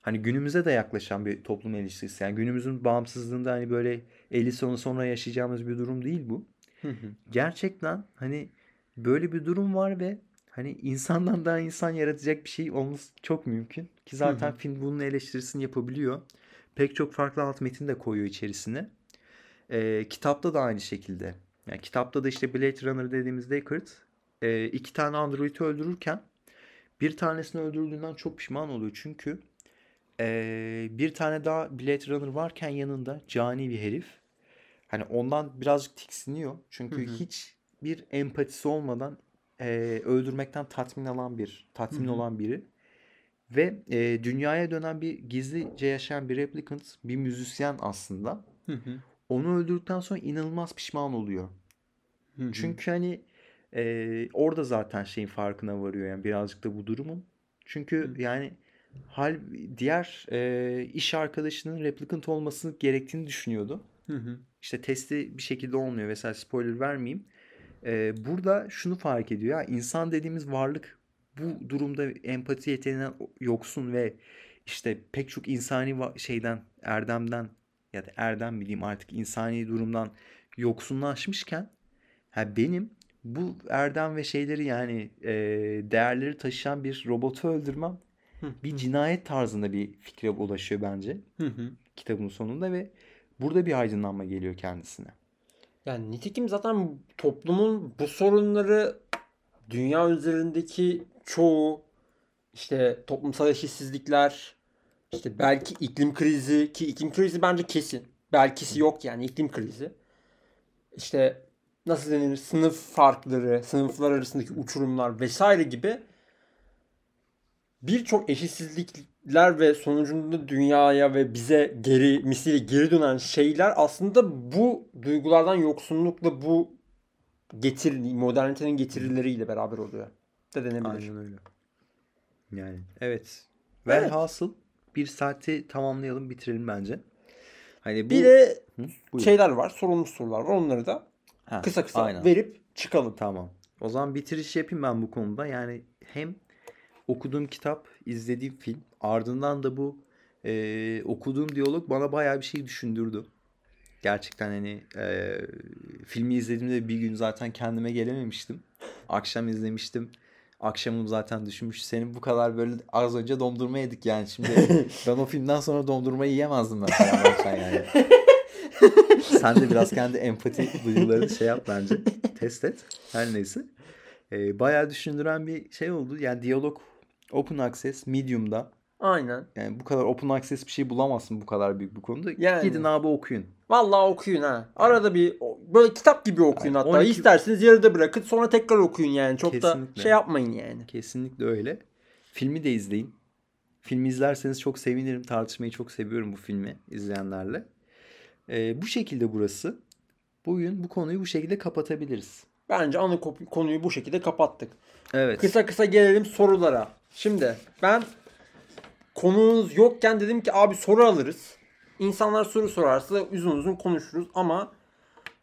Hani günümüze de yaklaşan bir toplum eleştirisi. Yani günümüzün bağımsızlığında hani böyle 50 sonu sonra yaşayacağımız bir durum değil bu. Hı hı. Gerçekten hani böyle bir durum var ve hani insandan daha insan yaratacak bir şey olması çok mümkün. Ki zaten film bunun eleştirisini yapabiliyor. Pek çok farklı alt metin de koyuyor içerisine. Ee, kitapta da aynı şekilde. Yani kitapta da işte Blade Runner dediğimiz Deckard e, iki tane androidi öldürürken bir tanesini öldürdüğünden çok pişman oluyor. Çünkü e, bir tane daha Blade Runner varken yanında cani bir herif. Hani ondan birazcık tiksiniyor. Çünkü Hı hı. hiç bir empatisi olmadan e, öldürmekten tatmin alan bir, tatmin Hı hı. olan biri. Ve e, dünyaya dönen bir gizlice yaşayan bir replicant, bir müzisyen aslında. Hı hı. Onu öldürdükten sonra inanılmaz pişman oluyor. Hı hı. Çünkü hani e, orada zaten şeyin farkına varıyor yani birazcık da bu durumun. Çünkü Hı. yani hal diğer e, iş arkadaşının replicant olmasını gerektiğini düşünüyordu. Hı hı. İşte testi bir şekilde olmuyor. Mesela spoiler vermeyeyim. E, burada şunu fark ediyor. Ya, insan dediğimiz varlık bu durumda empati yeteneğinden yoksun ve işte pek çok insani şeyden, erdemden ya da erdem bileyim artık insani durumdan yoksunlaşmışken ha benim bu erdem ve şeyleri yani e, değerleri taşıyan bir robotu öldürmem Hı bir cinayet tarzında bir fikre ulaşıyor bence Hı hı. kitabın sonunda ve burada bir aydınlanma geliyor kendisine. Yani nitekim zaten toplumun bu sorunları dünya üzerindeki çoğu işte toplumsal eşitsizlikler işte belki iklim krizi ki iklim krizi bence kesin. Belkisi yok yani iklim krizi. İşte nasıl denir sınıf farkları, sınıflar arasındaki uçurumlar vesaire gibi birçok eşitsizlikler ve sonucunda dünyaya ve bize geri misliyle geri dönen şeyler aslında bu duygulardan yoksunlukla bu getir modernitenin getirileriyle beraber oluyor. Da denebilir. Aynen öyle. Yani evet. Evet. Velhasıl bir saati tamamlayalım bitirelim bence. Hani bu Bir de Hı, buyur. şeyler var, sorulmuş sorular var. Onları da Ha, kısa kısa aynen. verip çıkalım. Tamam. O zaman bitiriş yapayım ben bu konuda. Yani hem okuduğum kitap, izlediğim film, ardından da bu e, okuduğum diyalog bana bayağı bir şey düşündürdü. Gerçekten hani e, filmi izlediğimde bir gün zaten kendime gelememiştim. Akşam izlemiştim. Akşamım zaten düşünmüş. Senin bu kadar böyle az önce dondurma yedik yani. Şimdi ben o filmden sonra dondurmayı yiyemezdim mesela yani. Sen de biraz kendi empati duygularını şey yap bence. Test et. Her neyse. Ee, bayağı düşündüren bir şey oldu. Yani diyalog open access medium'da. Aynen. Yani bu kadar open access bir şey bulamazsın bu kadar büyük bir konuda. Yani. Gidin abi okuyun. Vallahi okuyun ha. Arada bir böyle kitap gibi okuyun Aynen. hatta. 12 İsterseniz yarıda bırakın sonra tekrar okuyun yani. Çok da Kesinlikle. şey yapmayın yani. Kesinlikle öyle. Filmi de izleyin. Filmi izlerseniz çok sevinirim. Tartışmayı çok seviyorum bu filmi izleyenlerle. Ee, bu şekilde burası. Bugün bu konuyu bu şekilde kapatabiliriz. Bence ana konuyu bu şekilde kapattık. Evet. Kısa kısa gelelim sorulara. Şimdi ben konumuz yokken dedim ki abi soru alırız. İnsanlar soru sorarsa uzun uzun konuşuruz ama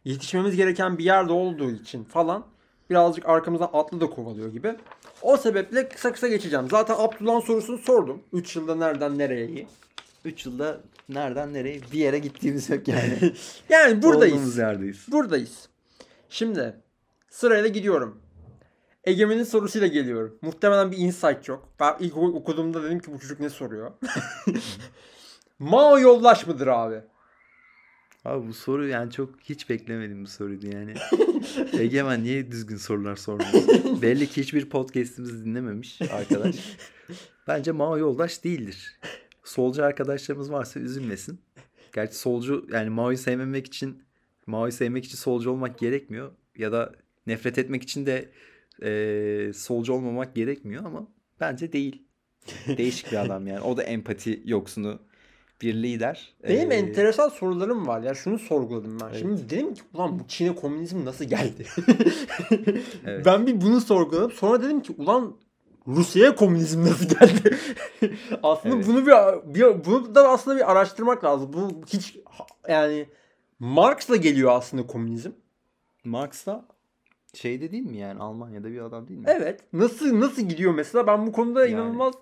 yetişmemiz gereken bir yerde olduğu için falan birazcık arkamızdan atlı da kovalıyor gibi. O sebeple kısa kısa geçeceğim. Zaten Abdullah'ın sorusunu sordum. 3 yılda nereden nereye? 3 yılda nereden nereye bir yere gittiğimiz yok yani. Yani buradayız. Olduğumuz yerdeyiz. Buradayız. Şimdi sırayla gidiyorum. Egemen'in sorusuyla geliyorum. Muhtemelen bir insight yok. Ben ilk oku- okuduğumda dedim ki bu çocuk ne soruyor. Mao yoldaş mıdır abi? Abi bu soru yani çok hiç beklemedim bu soruydu yani. Egemen niye düzgün sorular sormuyorsun? Belli ki hiçbir podcast'imizi dinlememiş arkadaş. Bence Mao yoldaş değildir. Solcu arkadaşlarımız varsa üzülmesin. Gerçi solcu yani Mao'yu sevmemek için Mao'yu sevmek için solcu olmak gerekmiyor. Ya da nefret etmek için de e, solcu olmamak gerekmiyor ama bence değil. Değişik bir adam yani. O da empati yoksunu bir lider. Benim Ee, enteresan sorularım var ya. Şunu sorguladım ben. Evet. Şimdi dedim ki ulan bu Çin'e komünizm nasıl geldi? Evet. Ben bir bunu sorguladım. Sonra dedim ki ulan Rusya'ya komünizm nasıl geldi? aslında Evet. bunu bir, bir bunu da aslında bir araştırmak lazım. Bu hiç yani Marx'la geliyor aslında komünizm. Marx da şeyde değil mi yani Almanya'da bir adam değil mi? Evet. Nasıl nasıl gidiyor mesela? Ben bu konuda Yani inanılmaz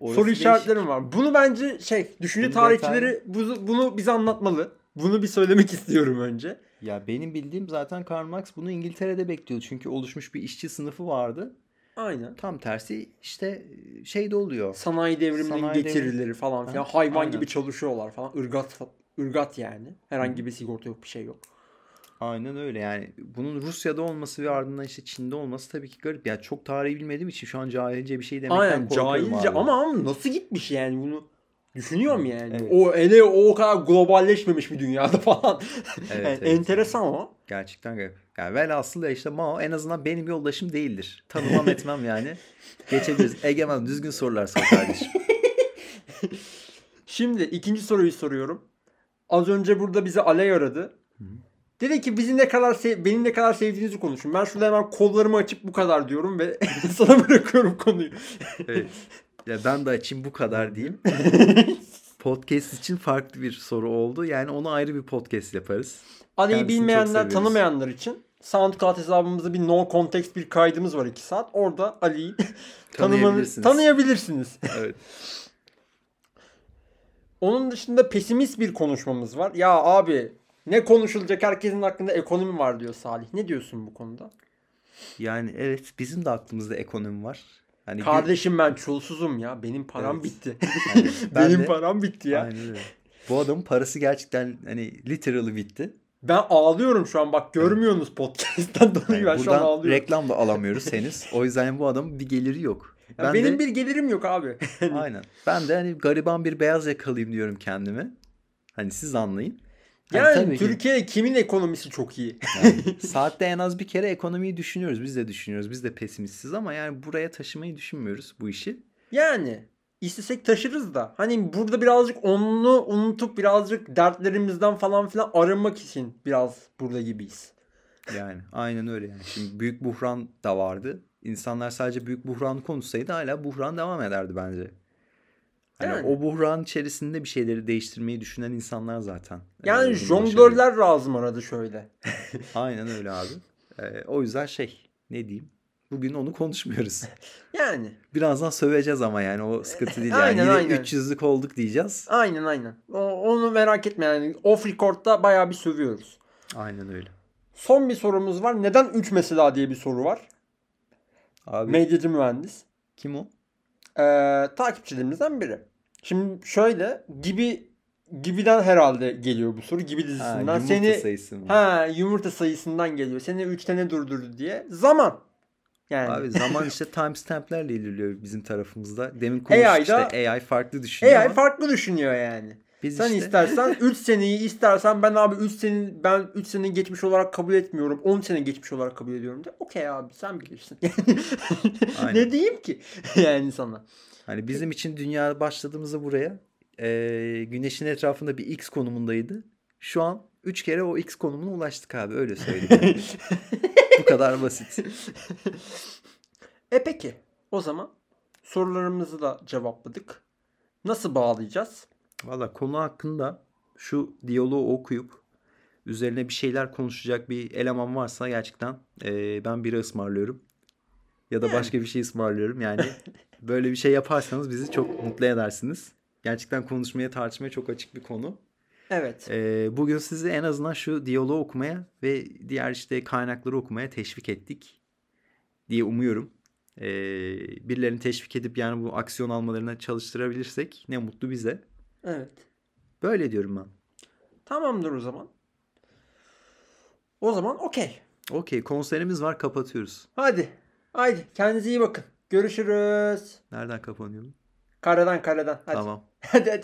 soru işaretlerim var. Bunu bence şey düşünce Bunu tarihçileri bunu, bunu bize anlatmalı. Bunu bir söylemek istiyorum önce. Ya benim bildiğim zaten Karl Marx bunu İngiltere'de bekliyordu. Çünkü oluşmuş bir işçi sınıfı vardı. Aynen. Tam tersi işte şeyde oluyor. Sanayi devriminin Sanayi getirileri falan filan. Ha, Hayvan aynen. gibi çalışıyorlar falan. Irgat ırgat yani. Herhangi bir sigorta yok bir şey yok. Aynen öyle yani. Bunun Rusya'da olması ve ardından işte Çin'de olması tabii ki garip. Ya çok tarih bilmediğim için şu an cahilce bir şey demekten Aynen korkuyorum cahilce abi. ama, ama nasıl gitmiş yani bunu düşünüyorum yani. Evet. O ele o kadar globalleşmemiş bir dünyada falan. Evet, yani evet. enteresan ama. Gerçekten garip. Yani velhasıl da işte Mao en azından benim yoldaşım değildir. Tanımam etmem yani. Geçebiliriz. Egemen düzgün sorular sor kardeşim. Şimdi ikinci soruyu soruyorum. Az önce burada bizi Aley aradı. Dedi ki bizi ne kadar sev- beni ne kadar sevdiğinizi konuşun. Ben şurada hemen kollarımı açıp bu kadar diyorum ve sana bırakıyorum konuyu. Evet. Ya ben de açayım bu kadar diyeyim. Podcast için farklı bir soru oldu. Yani onu ayrı bir podcast yaparız. Ali'yi bilmeyenler, tanımayanlar için SoundCloud hesabımızda bir no context bir kaydımız var 2 saat. Orada Ali'yi Tanıyabilirsiniz. tanıyabilirsiniz. Evet. Onun dışında pesimist bir konuşmamız var. Ya abi ne konuşulacak herkesin hakkında ekonomi var diyor Salih. Ne diyorsun bu konuda? Yani evet bizim de aklımızda ekonomi var. Hani Kardeşim ben çulsuzum ya. Benim param Evet. bitti. Yani ben Benim de- param bitti ya. Aynen öyle. Bu adamın parası gerçekten hani literally bitti. Ben ağlıyorum şu an. Bak görmüyorsunuz podcast'ten dolayı Yani ben şu an ağlıyorum. reklam da alamıyoruz henüz. O yüzden bu adamın bir geliri yok. Ya Ben benim de, bir gelirim yok abi. aynen. Ben de hani gariban bir beyaz yakalıyım diyorum kendime. Hani siz anlayın. Hani Yani tabii ki- kimin ekonomisi çok iyi? Yani saatte en az bir kere ekonomiyi düşünüyoruz. Biz de düşünüyoruz. Biz de pesimistiz ama yani buraya taşımayı düşünmüyoruz bu işi. Yani istesek taşırız da. Hani burada birazcık onu unutup birazcık dertlerimizden falan filan arınmak için biraz burada gibiyiz. Yani aynen öyle yani. Şimdi büyük buhran da vardı. İnsanlar sadece büyük buhranı konuşsaydı hala buhran devam ederdi bence. Hani Yani. o buhran içerisinde bir şeyleri değiştirmeyi düşünen insanlar zaten. Yani Ee, bunu jonglörler lazım arada şöyle. Aynen öyle abi. Ee, o yüzden şey ne diyeyim. Bugün onu konuşmuyoruz. Yani Birazdan söveceğiz ama yani o sıkıntı değil. Yani Aynen, yine aynen. 300'lük olduk diyeceğiz. aynen aynen. O- onu merak etme yani. Off record'da bayağı bir sövüyoruz. Aynen öyle. Son bir sorumuz var. Neden 3 mesela diye bir soru var. Abi Medyacı mühendis. kim o? Ee, takipçilerimizden biri. Şimdi şöyle gibi Gibi'den herhalde geliyor bu soru. Gibi Ha, dizisinden. yumurta Seni sayısı mı? ha yumurta sayısından geliyor. Seni 3 tane durdurdu diye. Zaman. Yani Abi zaman işte timestamplerle ilerliyor bizim tarafımızda. Demin konuştuk AI'da işte AI farklı düşünüyor AI ama farklı düşünüyor yani. biz Sen işte istersen 3 seneyi istersen ben abi 3 sene ben 3 sene geçmiş olarak kabul etmiyorum. 10 sene geçmiş olarak kabul ediyorum de. Okey abi sen bilirsin. Ne diyeyim ki yani sana. Hani bizim için dünya başladığımızda buraya e, güneşin etrafında bir X konumundaydı. Şu an 3 kere o X konumuna ulaştık abi öyle söyleyeyim. yani. Bu kadar basit. E peki o zaman sorularımızı da cevapladık. Nasıl bağlayacağız? Valla konu hakkında şu diyaloğu okuyup üzerine bir şeyler konuşacak bir eleman varsa gerçekten e, ben biri ısmarlıyorum. Ya da başka bir şey ısmarlıyorum. Yani böyle bir şey yaparsanız bizi çok mutlu edersiniz. Gerçekten konuşmaya tartışmaya çok açık bir konu. Evet. E, bugün sizi en azından şu diyaloğu okumaya ve diğer işte kaynakları okumaya teşvik ettik diye umuyorum. E, birilerini teşvik edip yani bu aksiyon almalarına çalıştırabilirsek ne mutlu bize. Evet. Böyle diyorum ben. Tamamdır o zaman. O zaman okey. Okey konserimiz var kapatıyoruz. Hadi. Haydi kendinize iyi bakın. Görüşürüz. Nereden kapanıyor? Kareden kareden. Hadi. Tamam. Hadi hadi.